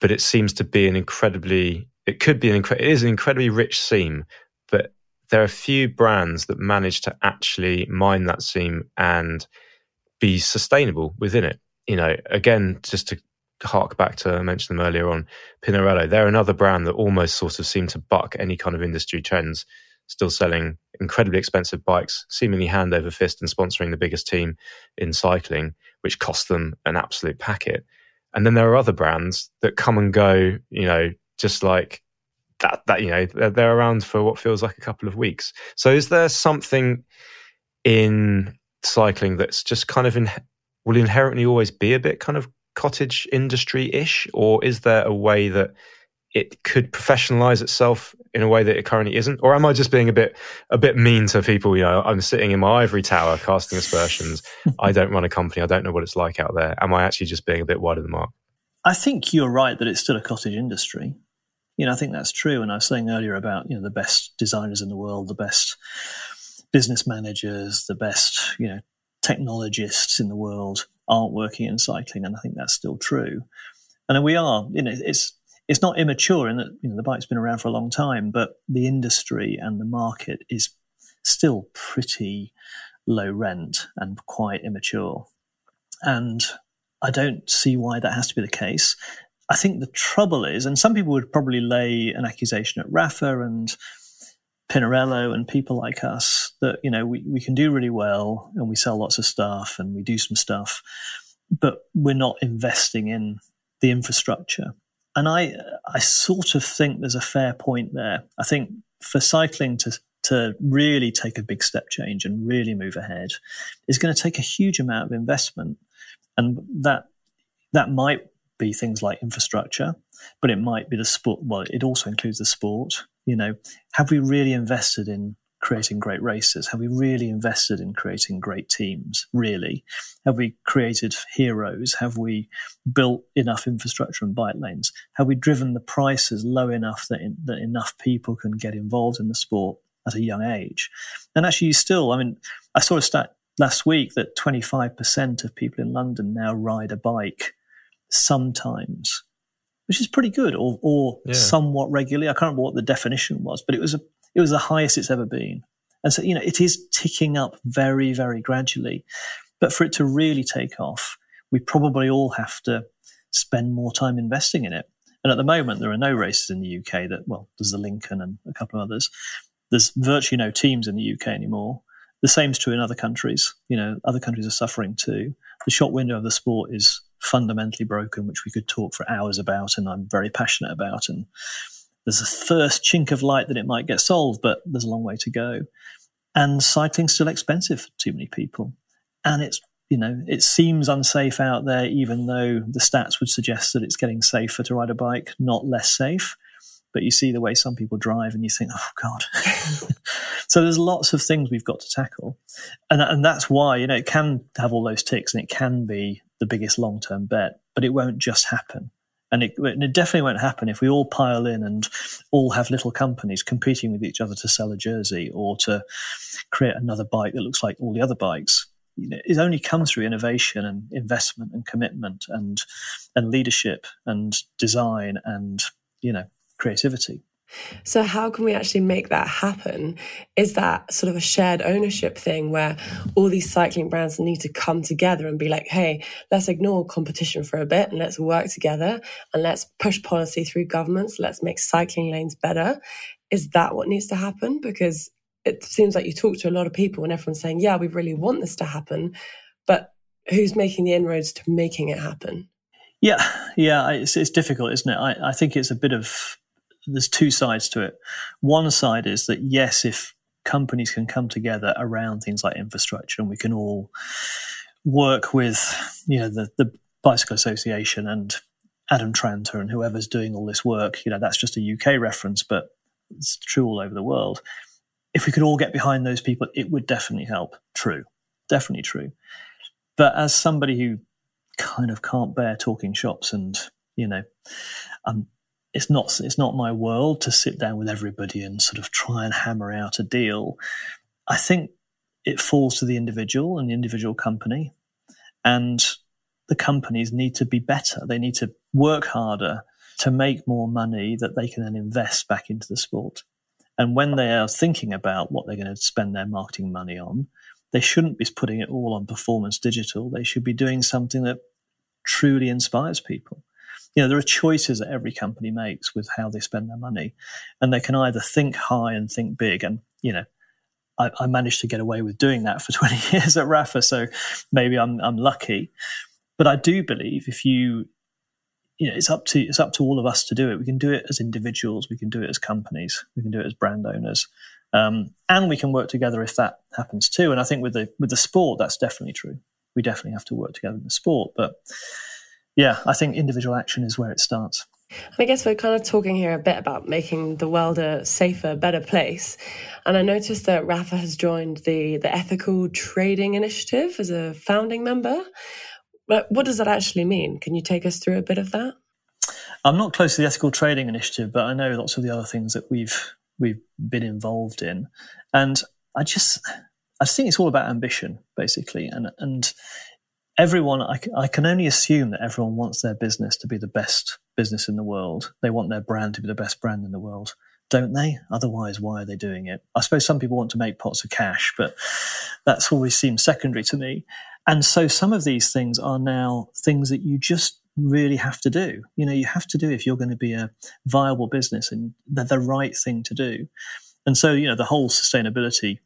but it seems to be an incredibly it could be an incre- it is an incredibly rich seam but there are a few brands that manage to actually mine that seam and be sustainable within it. You know again just to hark back to I mentioned them earlier on Pinarello. They're another brand that almost sort of seem to buck any kind of industry trends still selling incredibly expensive bikes seemingly hand over fist and sponsoring the biggest team in cycling which cost them an absolute packet and then there are other brands that come and go, you know, just like that, that, you know, they're, they're around for what feels like a couple of weeks. So is there something in cycling that's just kind of in, will inherently always be a bit kind of cottage industry ish? Or is there a way that it could professionalize itself in a way that it currently isn't? Or am i just being a bit a bit mean to people? You know i'm sitting in my ivory tower casting aspersions. I don't run a company. I don't know what it's like out there. Am i actually just being a bit wide of the mark? I think you're right that it's still a cottage industry. You know i think that's true. And i was saying earlier about you know the best designers in the world the best business managers the best you know technologists in the world aren't working in cycling. And i think that's still true. And we are you know it's it's not immature in that you know, the bike's been around for a long time, but the industry and the market is still pretty low rent and quite immature. And I don't see why that has to be the case. I think the trouble is, and some people would probably lay an accusation at Rapha and Pinarello and people like us that, you know, we, we can do really well and we sell lots of stuff and we do some stuff, but we're not investing in the infrastructure and I I sort of think there's a fair point there. I think for cycling to to really take a big step change and really move ahead is going to take a huge amount of investment, and that that might be things like infrastructure, but it might be the sport. Well, it also includes the sport. You know, have we really invested in creating great races? Have we really invested in creating great teams? Really? Have we created heroes? Have we built enough infrastructure and bike lanes? Have we driven the prices low enough that, in, that enough people can get involved in the sport at a young age? And actually, you still, I mean, I saw a stat last week that 25% of people in London now ride a bike sometimes which is pretty good or, or yeah. somewhat regularly. I can't remember what the definition was, but it was a it was the highest it's ever been. And so, you know, it is ticking up very, very gradually. But for it to really take off, we probably all have to spend more time investing in it. And at the moment, there are no races in the UK that, well, there's the Lincoln and a couple of others. There's virtually no teams in the UK anymore. The same's true in other countries. You know, other countries are suffering too. The shop window of the sport is fundamentally broken, which we could talk for hours about, and I'm very passionate about. And there's a first chink of light that it might get solved, but there's a long way to go. And cycling's still expensive for too many people. And it's, you know, it seems unsafe out there, even though the stats would suggest that it's getting safer to ride a bike, not less safe. But you see the way some people drive and you think, oh God. so there's lots of things we've got to tackle. And, and that's why, you know, it can have all those ticks and it can be the biggest long term bet, but it won't just happen. And it, it, definitely won't happen if we all pile in and all have little companies competing with each other to sell a jersey or to create another bike that looks like all the other bikes. You know, it only comes through innovation and investment and commitment and and leadership and design and you know creativity. So, how can we actually make that happen? Is that sort of a shared ownership thing where all these cycling brands need to come together and be like, hey, let's ignore competition for a bit and let's work together and let's push policy through governments. Let's make cycling lanes better. Is that what needs to happen? Because it seems like you talk to a lot of people and everyone's saying, yeah, we really want this to happen. But who's making the inroads to making it happen? Yeah, yeah, it's, it's difficult, isn't it? I, I think it's a bit of there's two sides to it. One side is that yes, if companies can come together around things like infrastructure, and we can all work with you know the the bicycle association and Adam Tranter and whoever's doing all this work. You know that's just a UK reference, but it's true all over the world. If we could all get behind those people, it would definitely help. True, definitely true. But as somebody who kind of can't bear talking shops and you know, I'm it's not it's not my world to sit down with everybody and sort of try and hammer out a deal. I think it falls to the individual and the individual company, and the companies need to be better. They need to work harder to make more money that they can then invest back into the sport. And when they are thinking about what they're going to spend their marketing money on, they shouldn't be putting it all on performance digital. They should be doing something that truly inspires people you know, there are choices that every company makes with how they spend their money. And they can either think high and think big. And, you know, I, I managed to get away with doing that for 20 years at Rapha. So maybe I'm, I'm lucky. But I do believe if you, you know, it's up to it's up to all of us to do it. We can do it as individuals. We can do it as companies. We can do it as brand owners, um, and we can work together if that happens too. And I think with the with the sport, that's definitely true. We definitely have to work together in the sport. But yeah, I think individual action is where it starts. I guess we're kind of talking here a bit about making the world a safer, better place. And I noticed that Rapha has joined the, the Ethical Trading Initiative as a founding member. But what does that actually mean? Can you take us through a bit of that? I'm not close to the Ethical Trading Initiative, but I know lots of the other things that we've we've been involved in. And I just I think it's all about ambition, basically. And and everyone, I, I can only assume that everyone wants their business to be the best business in the world. They want their brand to be the best brand in the world, don't they? Otherwise, why are they doing it? I suppose some people want to make pots of cash, but that's always seemed secondary to me. And so some of these things are now things that you just really have to do. You know, you have to do if you're going to be a viable business and they're the right thing to do. And so, you know, the whole sustainability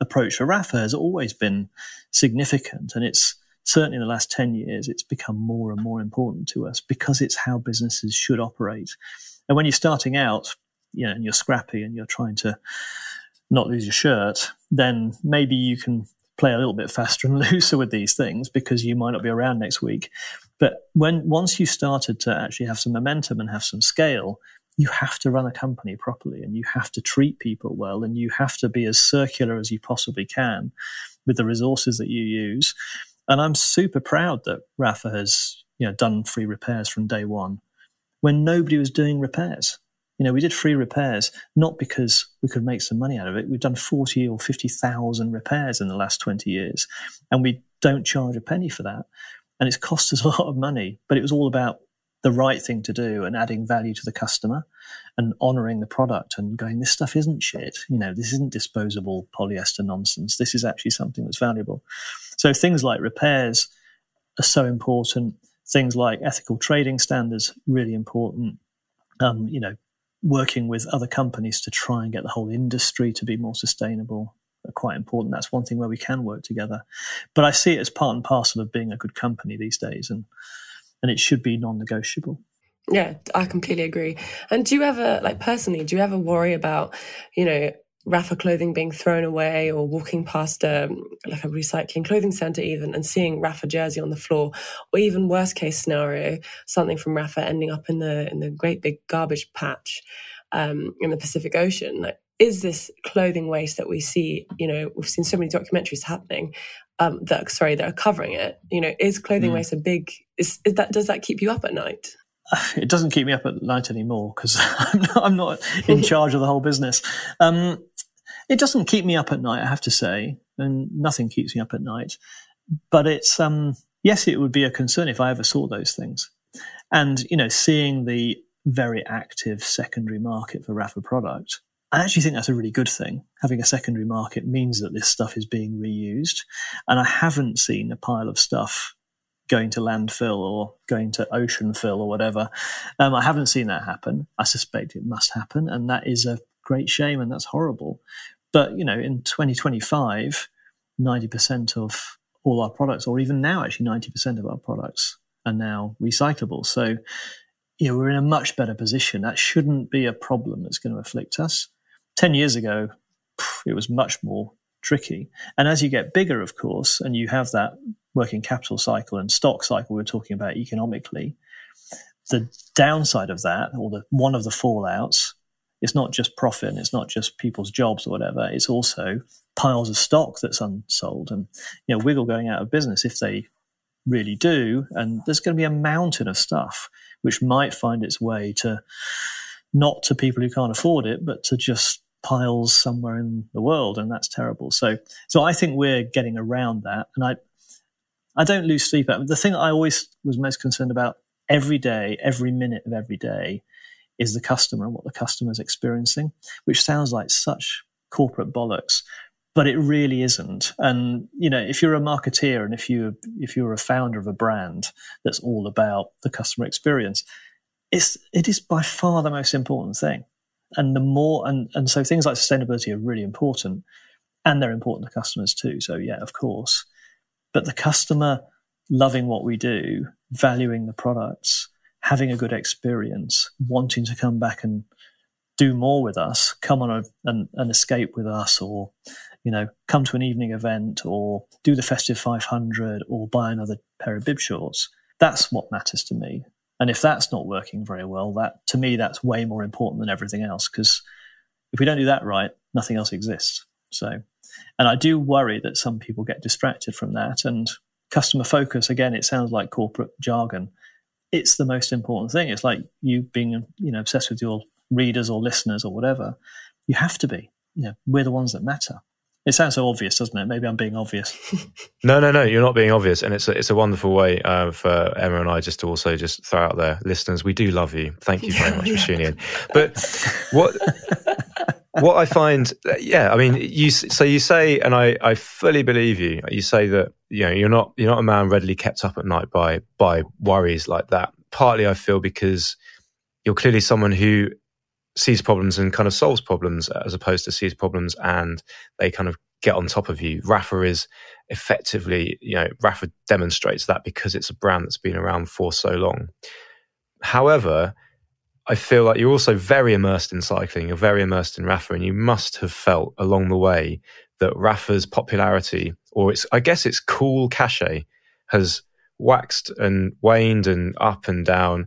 approach for Rapha has always been significant and it's certainly in the last 10 years, it's become more and more important to us because it's how businesses should operate. And when you're starting out, you know, and you're scrappy and you're trying to not lose your shirt, then maybe you can play a little bit faster and looser with these things because you might not be around next week. But when once you started to actually have some momentum and have some scale, you have to run a company properly and you have to treat people well and you have to be as circular as you possibly can with the resources that you use and I'm super proud that Rapha has you know done free repairs from day one when nobody was doing repairs. You know, we did free repairs not because we could make some money out of it. We've done 40 or 50,000 repairs in the last 20 years, and we don't charge a penny for that. And it's cost us a lot of money, but it was all about the right thing to do and adding value to the customer and honoring the product and going, this stuff isn't shit. You know, this isn't disposable polyester nonsense. This is actually something that's valuable. So things like repairs are so important. Things like ethical trading standards really important. Um, you know, working with other companies to try and get the whole industry to be more sustainable are quite important. That's one thing where we can work together. But I see it as part and parcel of being a good company these days, and and it should be non-negotiable. Yeah, I completely agree. And do you ever, like personally, do you ever worry about, you know, Rapha clothing being thrown away or walking past a like a recycling clothing center even and seeing Rapha jersey on the floor or even worst case scenario something from Rapha ending up in the in the great big garbage patch um, in the Pacific Ocean like is this clothing waste that we see you know we've seen so many documentaries happening um, that sorry that are covering it you know is clothing mm. waste a big is, is that does that keep you up at night it doesn't keep me up at night anymore because I'm, I'm not, in charge of the whole business. Um, it doesn't keep me up at night, I have to say, and nothing keeps me up at night. But it's um, yes, it would be a concern if I ever saw those things, and you know, seeing the very active secondary market for Rapha product. I actually think that's a really good thing. Having a secondary market means that this stuff is being reused. And I haven't seen a pile of stuff going to landfill or going to ocean fill or whatever. Um, I haven't seen that happen. I suspect it must happen. And that is a great shame and that's horrible. But, you know, in 2025, 90% of all our products, or even now, actually 90% of our products are now recyclable. So, you know, we're in a much better position. That shouldn't be a problem that's going to afflict us. 10 years ago, it was much more tricky. And as you get bigger, of course, and you have that working capital cycle and stock cycle we're talking about economically, the downside of that, or the one of the fallouts, it's not just profit and it's not just people's jobs or whatever. It's also piles of stock that's unsold and you know Wiggle going out of business if they really do. And there's going to be a mountain of stuff which might find its way to not to people who can't afford it, but to just piles somewhere in the world, and that's terrible. So, so I think we're getting around that, and I, I don't lose sleep. The thing I always was most concerned about every day, every minute of every day, is the customer and what the customer is experiencing, which sounds like such corporate bollocks, but it really isn't. And you know, if you're a marketeer and if you if you're a founder of a brand that's all about the customer experience, it's it is by far the most important thing and the more and and so things like sustainability are really important and they're important to customers too so yeah of course but the customer loving what we do valuing the products having a good experience wanting to come back and do more with us come on a, an, an escape with us or you know come to an evening event or do the festive 500 or buy another pair of bib shorts that's what matters to me and if that's not working very well, that to me that's way more important than everything else because if we don't do that right, nothing else exists. So, and I do worry that some people get distracted from that and customer focus. Again, it sounds like corporate jargon. It's the most important thing. It's like you being, you know, obsessed with your readers or listeners or whatever. You have to be. You know, we're the ones that matter. It sounds so obvious, doesn't it? Maybe I'm being obvious. no, no, no. You're not being obvious, and it's a, it's a wonderful way uh, for Emma and I just to also just throw out there, listeners, we do love you. Thank you very much for tuning in. But what what I find, yeah, I mean, you so you say, and I I fully believe you. You say that you know you're not you're not a man readily kept up at night by by worries like that. Partly, I feel because you're clearly someone who sees problems and kind of solves problems as opposed to sees problems and they kind of get on top of you. Rapha is effectively, you know, Rapha demonstrates that because it's a brand that's been around for so long. However, I feel like you're also very immersed in cycling. You're very immersed in Rapha, and you must have felt along the way that Rapha's popularity, or its, I guess its cool cachet, has waxed and waned and up and down.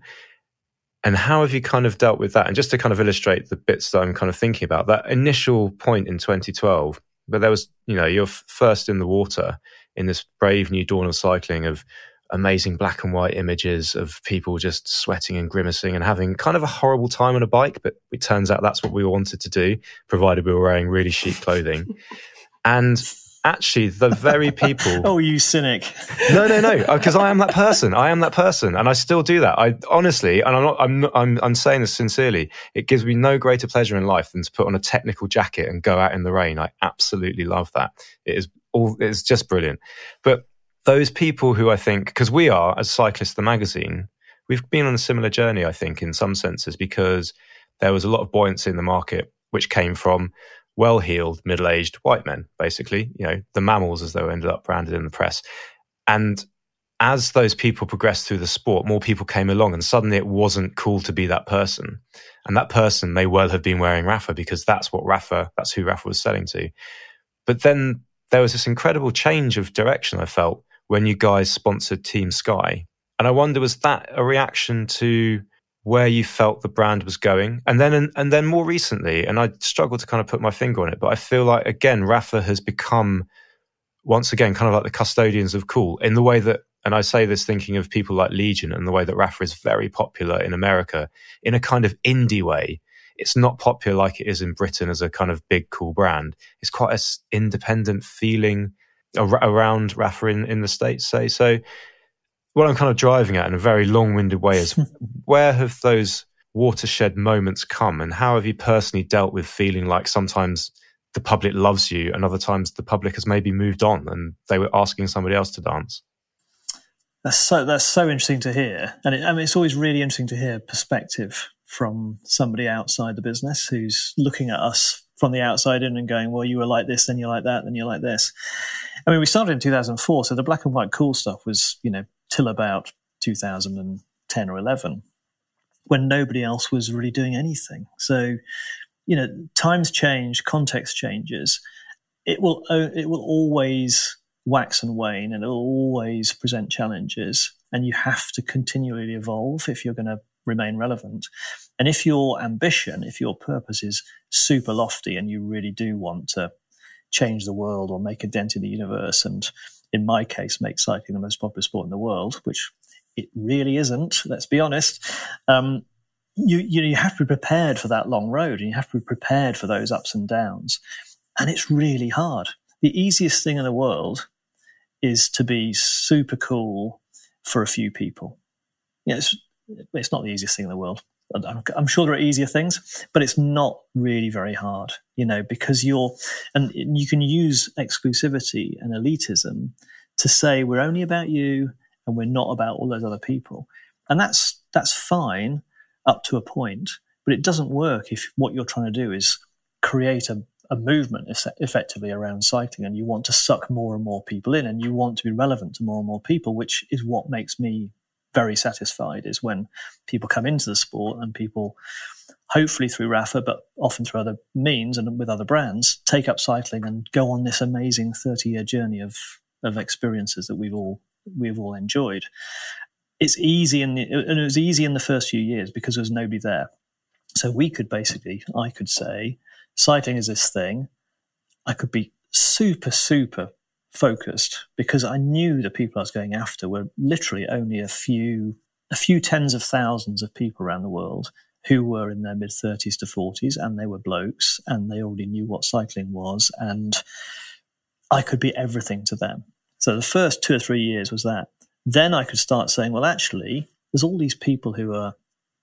And how have you kind of dealt with that? And just to kind of illustrate the bits that I'm kind of thinking about, that initial point in 2012, but there was, you know, you're first in the water in this brave new dawn of cycling of amazing black and white images of people just sweating and grimacing and having kind of a horrible time on a bike. But it turns out that's what we wanted to do, provided we were wearing really chic clothing. and actually the very people. oh, you cynic! no, no, no, uh, because I am that person. I am that person, and I still do that. I honestly, and I'm not. I'm. Not, I'm. I'm saying this sincerely. It gives me no greater pleasure in life than to put on a technical jacket and go out in the rain. I absolutely love that. It is all. It's just brilliant. But those people who I think, because we are as cyclists, the magazine, we've been on a similar journey. I think in some senses because there was a lot of buoyancy in the market, which came from well heeled, middle aged white men, basically, you know, the MAMILs as they were ended up branded in the press. And as those people progressed through the sport, more people came along, and suddenly it wasn't cool to be that person. And that person may well have been wearing Rapha because that's what Rapha, that's who Rapha was selling to. But then there was this incredible change of direction I felt when you guys sponsored Team Sky. And I wonder, was that a reaction to where you felt the brand was going? And then and then more recently and i struggle to kind of put my finger on it but i feel like again rapha has become once again kind of like the custodians of cool in the way that and i say this thinking of people like legion and the way that rapha is very popular in america in a kind of indie way. It's not popular like it is in britain as a kind of big cool brand. It's quite a independent feeling around rapha in, in the states say so what I'm kind of driving at in a very long winded way is where have those watershed moments come, and how have you personally dealt with feeling like sometimes the public loves you, and other times the public has maybe moved on and they were asking somebody else to dance? That's so that's so interesting to hear, and it, I mean, it's always really interesting to hear perspective from somebody outside the business who's looking at us from the outside in and going, "Well, you were like this, then you're like that, then you're like this." I mean, we started in 2004, so the black and white cool stuff was, you know, till about 2010 or 11, when nobody else was really doing anything. So, you know, times change, context changes. It will it will always wax and wane, and it will always present challenges. And you have to continually evolve if you're going to remain relevant. And if your ambition, if your purpose is super lofty, and you really do want to change the world or make a dent in the universe, and in my case, make cycling the most popular sport in the world, which it really isn't. Let's be honest. Um, you, you you have to be prepared for that long road, and you have to be prepared for those ups and downs, and it's really hard. The easiest thing in the world is to be super cool for a few people. Yeah, it's, it's not the easiest thing in the world. I'm, sure there are easier things, but it's not really very hard, you know, because you're, and you can use exclusivity and elitism to say we're only about you and we're not about all those other people. And that's, that's fine up to a point, but it doesn't work if what you're trying to do is create a, a movement effectively around cycling and you want to suck more and more people in and you want to be relevant to more and more people, which is what makes me very satisfied is when people come into the sport and people hopefully through Rapha, but often through other means and with other brands, take up cycling and go on this amazing 30 year journey of, of experiences that we've all, we've all enjoyed. It's easy in the, and it was easy in the first few years because there was nobody there. So we could basically, I could say, cycling is this thing. I could be super, super focused because I knew the people I was going after were literally only a few, a few tens of thousands of people around the world who were in their mid 30s to 40s and they were blokes and they already knew what cycling was and I could be everything to them. So the first two or three years was that. Then I could start saying, well, actually, there's all these people who are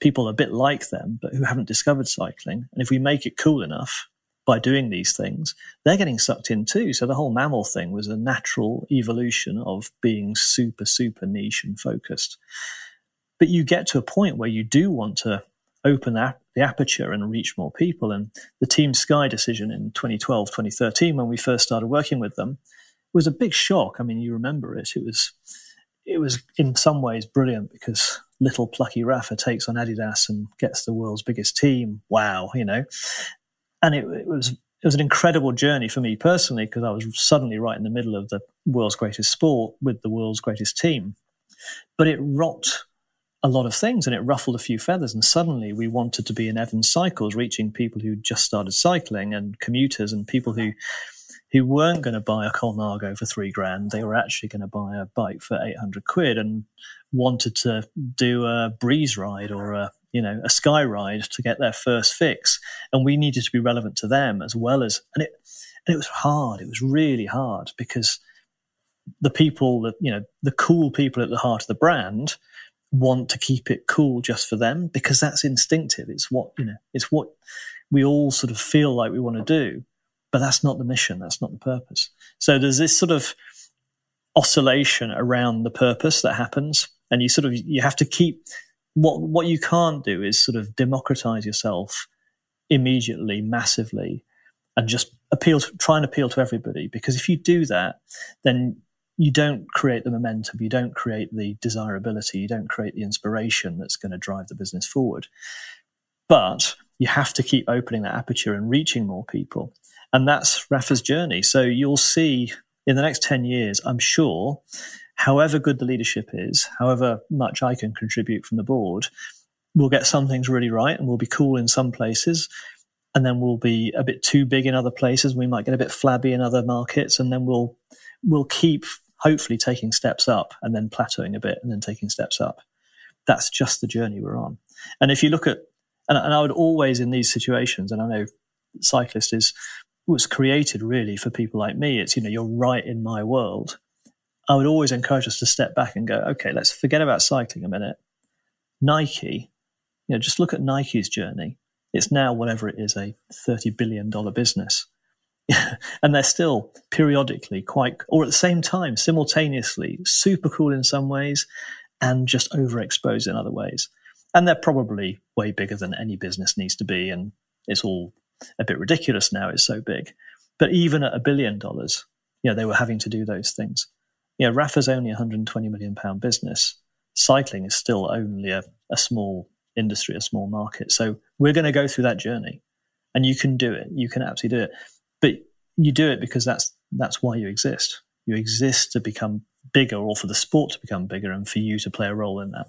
people a bit like them, but who haven't discovered cycling. And if we make it cool enough, by doing these things, they're getting sucked in too. So the whole MAMIL thing was a natural evolution of being super, super niche and focused. But you get to a point where you do want to open the, the aperture and reach more people. And the Team Sky decision in 2012, 2013, when we first started working with them, was a big shock. I mean, you remember it. It was, it was in some ways brilliant because little plucky Rapha takes on Adidas and gets the world's biggest team. Wow, you know and it, it was it was an incredible journey for me personally because I was suddenly right in the middle of the world's greatest sport with the world's greatest team. But it rocked a lot of things and it ruffled a few feathers. And suddenly we wanted to be in Evans Cycles, reaching people who just started cycling and commuters and people who who weren't going to buy a Colnago for three grand. They were actually going to buy a bike for 800 quid and wanted to do a breeze ride or a you know, a sky ride to get their first fix. And we needed to be relevant to them as well as, and it, and it was hard. It was really hard because the people that, you know, the cool people at the heart of the brand want to keep it cool just for them because that's instinctive. It's what, you know, it's what we all sort of feel like we want to do, but that's not the mission. That's not the purpose. So there's this sort of oscillation around the purpose that happens. And you sort of, you have to keep, what what you can't do is sort of democratize yourself immediately, massively, and just appeal to, try and appeal to everybody. Because if you do that, then you don't create the momentum, you don't create the desirability, you don't create the inspiration that's going to drive the business forward. But you have to keep opening that aperture and reaching more people. And that's Rapha's journey. So you'll see in the next 10 years, I'm sure, however good the leadership is, however much I can contribute from the board, we'll get some things really right and we'll be cool in some places. And then we'll be a bit too big in other places. We might get a bit flabby in other markets. And then we'll, we'll keep hopefully taking steps up and then plateauing a bit and then taking steps up. That's just the journey we're on. And if you look at, and, and I would always in these situations, and I know cyclist is, was created really for people like me. It's, you know, you're right in my world I would always encourage us to step back and go, okay, let's forget about cycling a minute. Nike You know, just look at Nike's journey. It's now whatever it is, a thirty billion dollar business. and they're still periodically quite, or at the same time, simultaneously, super cool in some ways and just overexposed in other ways. And they're probably way bigger than any business needs to be. And it's all a bit ridiculous now, it's so big. But even at a billion dollars, you know, they were having to do those things. You know, Rapha's only a 120 million pound business. Cycling is still only a, a small industry, a small market. So we're going to go through that journey. And you can do it. You can absolutely do it. But you do it because that's that's why you exist. You exist to become bigger or for the sport to become bigger and for you to play a role in that.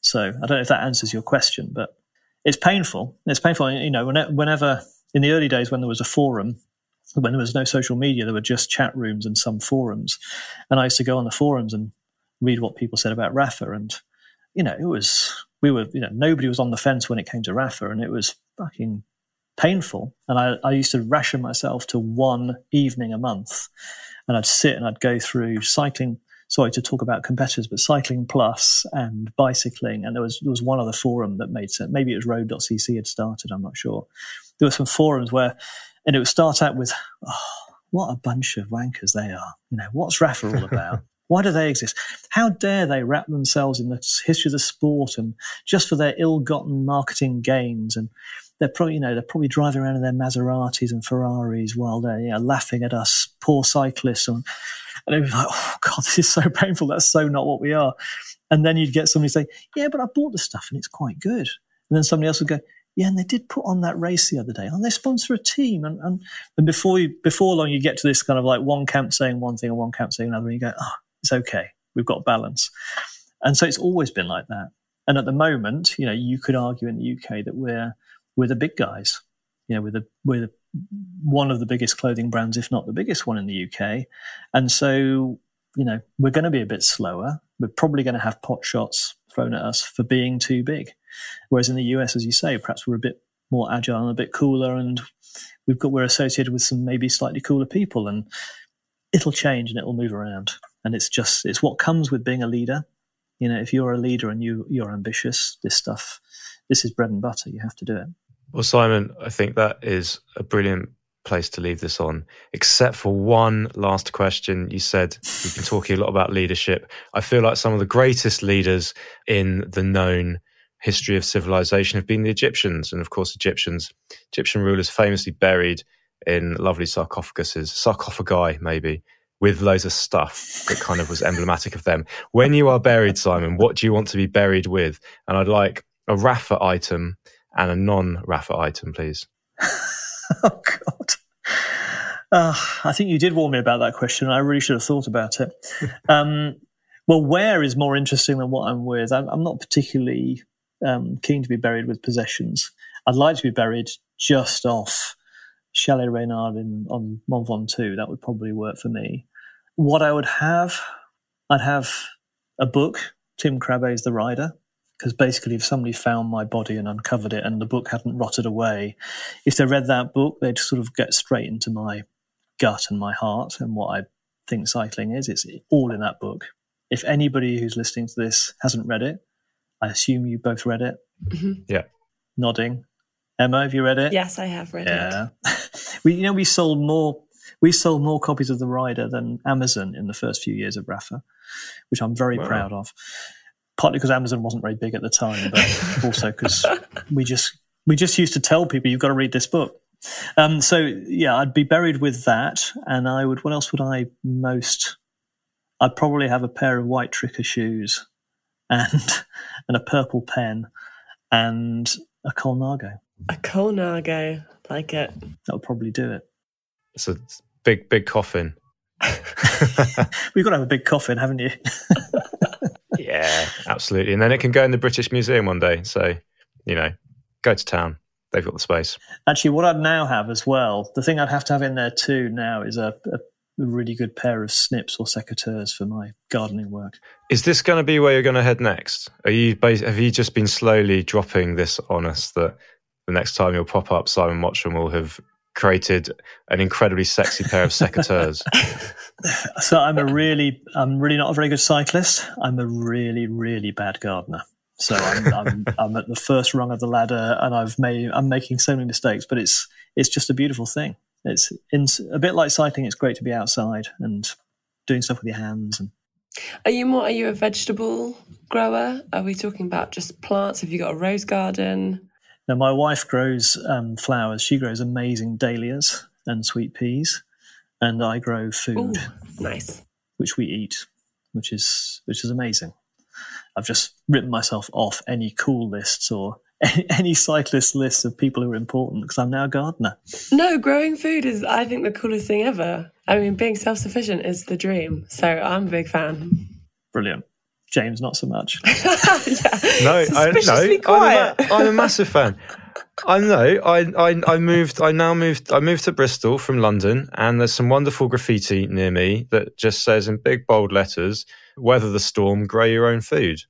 So I don't know if that answers your question, but it's painful. It's painful. You know, whenever in the early days when there was a forum, when there was no social media, there were just chat rooms and some forums, and I used to go on the forums and read what people said about Rapha. and you know, it was we were you know nobody was on the fence when it came to Rapha. and it was fucking painful. And I, I used to ration myself to one evening a month, and I'd sit and I'd go through cycling sorry to talk about competitors, but Cycling Plus and bicycling, and there was there was one other forum that made sense. Maybe it was Road.cc had started. I'm not sure. There were some forums where, and it would start out with, "Oh, what a bunch of wankers they are! You know, what's Rapha all about?" Why do they exist? How dare they wrap themselves in the history of the sport and just for their ill-gotten marketing gains? And they're probably, you know, they're probably driving around in their Maseratis and Ferraris while they're you know, laughing at us poor cyclists. And, and it was like, oh God, this is so painful. That's so not what we are. And then you'd get somebody say, yeah, but I bought the stuff and it's quite good. And then somebody else would go, yeah, and they did put on that race the other day. And they sponsor a team. And, and, and before you, before long, you get to this kind of like one camp saying one thing and one camp saying another. And you go, oh, it's okay. We've got balance. And so it's always been like that. And at the moment, you know, you could argue in the UK that we're, we're the big guys. You know, we're the, we're the, one of the biggest clothing brands, if not the biggest one in the UK. And so, you know, we're going to be a bit slower. We're probably going to have pot shots thrown at us for being too big. Whereas in the US, as you say, perhaps we're a bit more agile and a bit cooler and we've got, we're associated with some maybe slightly cooler people and it'll change and it'll move around. And it's just, it's what comes with being a leader. You know, if you're a leader and you, you're ambitious, this stuff, this is bread and butter. You have to do it. Well, Simon, I think that is a brilliant place to leave this on, except for one last question. You said you've been talking a lot about leadership. I feel like some of the greatest leaders in the known history of civilization have been the Egyptians. And of course, Egyptians, Egyptian rulers famously buried in lovely sarcophaguses, sarcophagi maybe, with loads of stuff that kind of was emblematic of them. When you are buried, Simon, what do you want to be buried with? And I'd like a Rapha item and a non-Rapha item, please? oh God. Uh, I think you did warn me about that question. I really should have thought about it. um, well, where is more interesting than what I'm with? I'm, I'm not particularly um, keen to be buried with possessions. I'd like to be buried just off Chalet Reynard in, on Mont Ventoux. That would probably work for me. What I would have, I'd have a book, Tim Krabbe's The Rider because basically if somebody found my body and uncovered it and the book hadn't rotted away if they read that book they'd sort of get straight into my gut and my heart and what i think cycling is it's all in that book if anybody who's listening to this hasn't read it i assume you both read it mm-hmm. yeah nodding emma have you read it yes i have read yeah. it we you know we sold more we sold more copies of the rider than amazon in the first few years of Rapha, which i'm very wow. proud of partly because Amazon wasn't very big at the time, but also because we just we just used to tell people you've got to read this book. Um, so yeah, I'd be buried with that, and I would. What else would I most? I'd probably have a pair of white tricker shoes, and and a purple pen, and a Colnago. A Colnago, like it. That would probably do it. It's a big, big coffin. We've got to have a big coffin, haven't you? yeah, absolutely. And then it can go in the British Museum one day. So, you know, go to town. They've got the space. Actually, what I'd now have as well, the thing I'd have to have in there too now is a, a really good pair of snips or secateurs for my gardening work. Is this going to be where you're going to head next? Are you have you just been slowly dropping this on us that the next time you'll pop up, Simon Mottram will have created an incredibly sexy pair of secateurs? so I'm a really, I'm really not a very good cyclist. I'm a really, really bad gardener. So I'm, I'm, I'm at the first rung of the ladder, and I've made I'm making so many mistakes, but it's it's just a beautiful thing. It's in, a bit like cycling. It's great to be outside and doing stuff with your hands. And Are you more? Are you a vegetable grower? Are we talking about just plants? Have you got a rose garden? now my wife grows um, flowers. She grows amazing dahlias and sweet peas, and I grow food, Ooh, nice. which we eat, which is which is amazing. I've just written myself off any cool lists or any, any cyclist lists of people who are important because I'm now a gardener. No, growing food is, I think, the coolest thing ever. I mean, being self sufficient is the dream. So I'm a big fan. Brilliant. James, not so much. yeah. No, I, Suspiciously no, I'm a, quiet. ma- I'm a massive fan. I know. I, I I moved. I now moved. I moved to Bristol from London, and there's some wonderful graffiti near me that just says in big bold letters, "Weather the storm, grow your own food."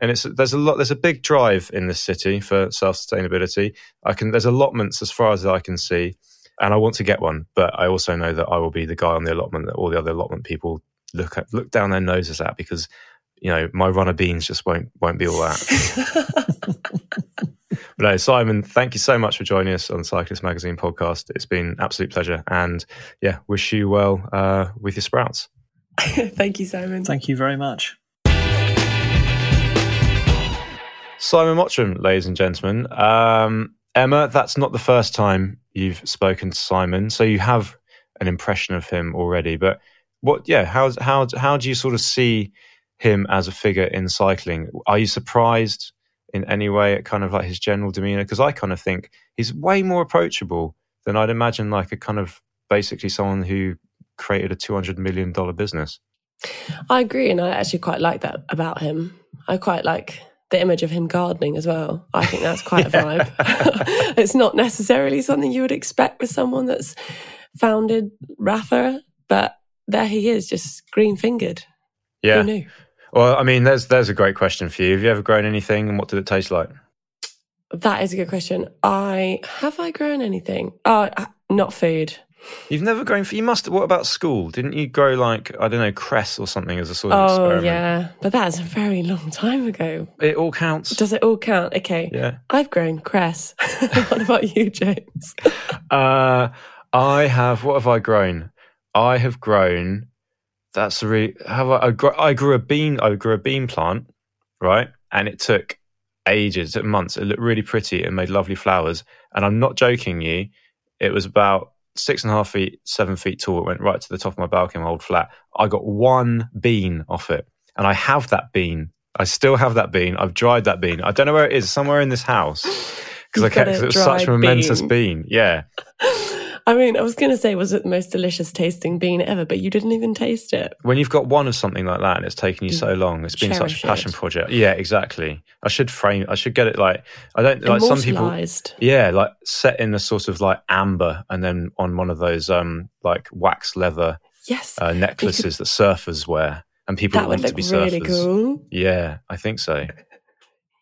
And it's there's a lot. There's a big drive in this city for self sustainability. I can. There's allotments as far as I can see, and I want to get one. But I also know that I will be the guy on the allotment that all the other allotment people look at, look down their noses at because you know my run of beans just won't won't be all that. But no, Simon, thank you so much for joining us on the Cyclist Magazine podcast. It's been an absolute pleasure. And yeah, wish you well uh, with your sprouts. Thank you, Simon. Thank you very much. Simon Mottram, ladies and gentlemen. Um, Emma, that's not the first time you've spoken to Simon. So you have an impression of him already. But what, yeah, how's, how, how do you sort of see him as a figure in cycling? Are you surprised in any way at kind of like his general demeanor? Because I kind of think he's way more approachable than I'd imagine, like a kind of basically someone who created a $200 million business. I agree, and I actually quite like that about him. I quite like the image of him gardening as well. I think that's quite a vibe. it's not necessarily something you would expect with someone that's founded Rapha, but there he is, just green fingered. Yeah. Who knew? Well, I mean, there's there's a great question for you. Have you ever grown anything, and what did it taste like? That is a good question. I have I grown anything? Oh, uh, not food. You've never grown. You must. What about school? Didn't you grow like I don't know cress or something as a sort of Oh experiment? yeah, but that's a very long time ago. It all counts. Does it all count? Okay. yeah. I've grown cress. what about you, James? Uh, I have. What have I grown? I have grown. That's a really. Have I? I grew, I grew a bean. I grew a bean plant, right? And it took ages, it took months. It looked really pretty and made lovely flowers. And I'm not joking you. It was about six and a half feet, seven feet tall. It went right to the top of my balcony, my old flat. I got one bean off it, and I have that bean. I still have that bean. I've dried that bean. I don't know where it is. Somewhere in this house because I kept a it was such a momentous bean. bean. Yeah. I mean, I was going to say, was it the most delicious tasting bean ever? But you didn't even taste it. when you've got one of something like that and it's taken you so long, it's been such a passion it. project. Yeah, exactly. I should frame. I should get it like I don't like some people. Yeah, like set in a sort of like amber, and then on one of those um like wax leather Yes, uh, necklaces that surfers wear, and people that want would to be look really surfers. cool. Yeah, I think so.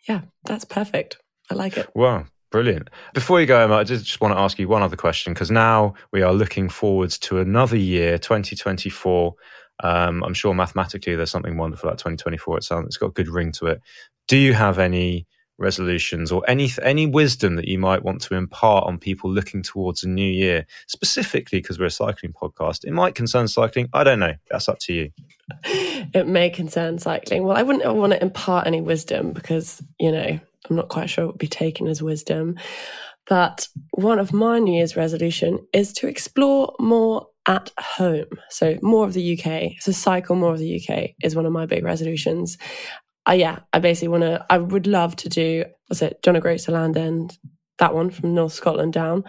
Yeah, that's perfect. I like it. Wow, brilliant. Before you go, Emma, I just, want to ask you one other question because now we are looking forwards to another year, 2024. Um, I'm sure mathematically there's something wonderful about 2024. It sounds, it's got a good ring to it. Do you have any resolutions or any any wisdom that you might want to impart on people looking towards a new year, specifically because we're a cycling podcast? It might concern cycling. I don't know. That's up to you. It may concern cycling. Well, I wouldn't want to impart any wisdom because, you know, I'm not quite sure it would be taken as wisdom. But one of my New Year's resolution is to explore more at home. So more of the UK. So cycle more of the UK is one of my big resolutions. Uh, yeah, I basically want to, I would love to do, what's it, John O'Groats to Land End, that one from North Scotland down.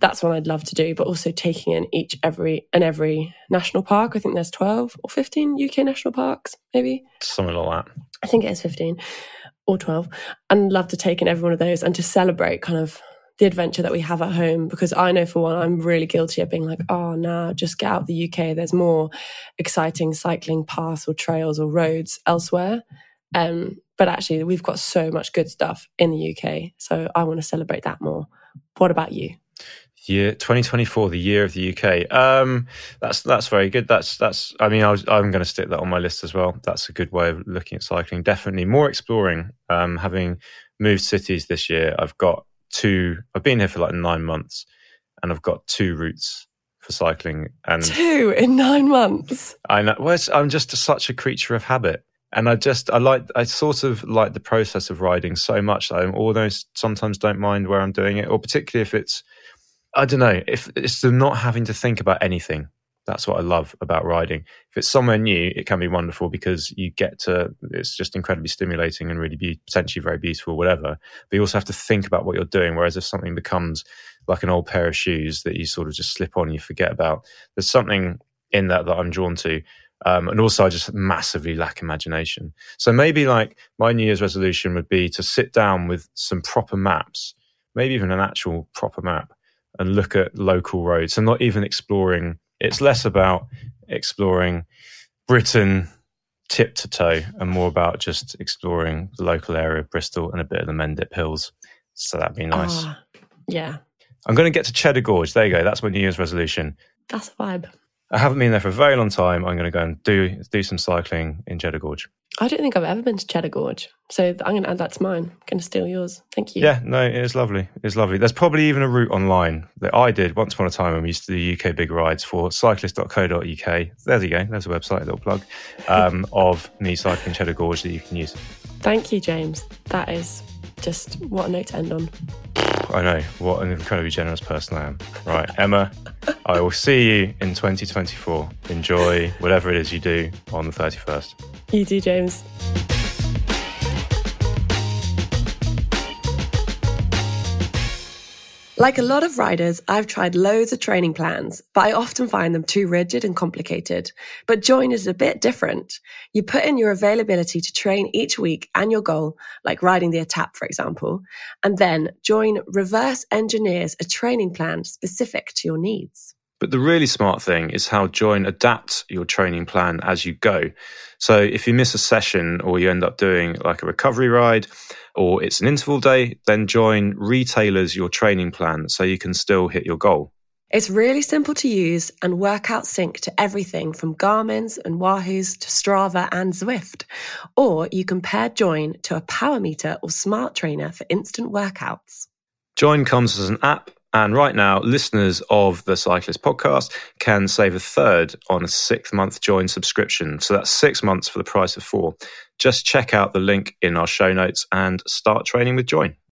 That's one I'd love to do, but also taking in each, every, and every national park. I think there's 12 or 15 UK national parks, maybe. Something like that. I think it is 15 or 12. And love to take in every one of those and to celebrate kind of the adventure that we have at home. Because I know for one, I'm really guilty of being like, oh, no, just get out the UK. There's more exciting cycling paths or trails or roads elsewhere. Um, but actually, we've got so much good stuff in the UK. So I want to celebrate that more. What about you? Year 2024, the year of the UK. Um, that's that's very good. That's that's. I mean, I was, I'm going to stick that on my list as well. That's a good way of looking at cycling. Definitely more exploring. Um, having moved cities this year, I've got two. I've been here for like nine months, and I've got two routes for cycling. And Two in nine months. I know. Well, I'm just such a creature of habit, and I just I like I sort of like the process of riding so much that I almost sometimes don't mind where I'm doing it, or particularly if it's I don't know if it's the not having to think about anything. That's what I love about riding. If it's somewhere new, it can be wonderful because you get to. It's just incredibly stimulating and really be potentially very beautiful, whatever. But you also have to think about what you're doing. Whereas if something becomes like an old pair of shoes that you sort of just slip on, you forget about. There's something in that that I'm drawn to. Um, and also, I just massively lack imagination. So maybe like my New Year's resolution would be to sit down with some proper maps, maybe even an actual proper map, and look at local roads and not even exploring. It's less about exploring Britain tip to toe and more about just exploring the local area of Bristol and a bit of the Mendip Hills. So that'd be nice. Ah, yeah, I'm going to get to Cheddar Gorge. There you go. That's my New Year's resolution. that's a vibe. I haven't been there for a very long time. I'm going to go and do do some cycling in Cheddar Gorge. I don't think I've ever been to Cheddar Gorge, so I'm going to add that to mine. I'm going to steal yours. Thank you. Yeah, no, it is lovely. It's lovely. There's probably even a route online that I did once upon a time when we used to do UK big rides for cyclist.co.uk. There you go. There's a website, a little plug um, of me cycling Cheddar Gorge that you can use. Thank you, James. That is just what a note to end on. I know what an incredibly generous person I am. Right, Emma, I will see you in 2024. Enjoy whatever it is you do on the 31st. You do, James. Like a lot of riders, I've tried loads of training plans, but I often find them too rigid and complicated. But Join is a bit different. You put in your availability to train each week and your goal, like riding the Etape, for example, and then Join reverse engineers a training plan specific to your needs. But the really smart thing is how Join adapts your training plan as you go. So if you miss a session or you end up doing like a recovery ride or it's an interval day, then Join retailers your training plan so you can still hit your goal. It's really simple to use and workout sync to everything from Garmin's and Wahoo's to Strava and Zwift. Or you can pair Join to a power meter or smart trainer for instant workouts. Join comes as an app, and right now, listeners of the Cyclist podcast can save a third on a six month Join subscription. So that's six months for the price of four. Just check out the link in our show notes and start training with Join.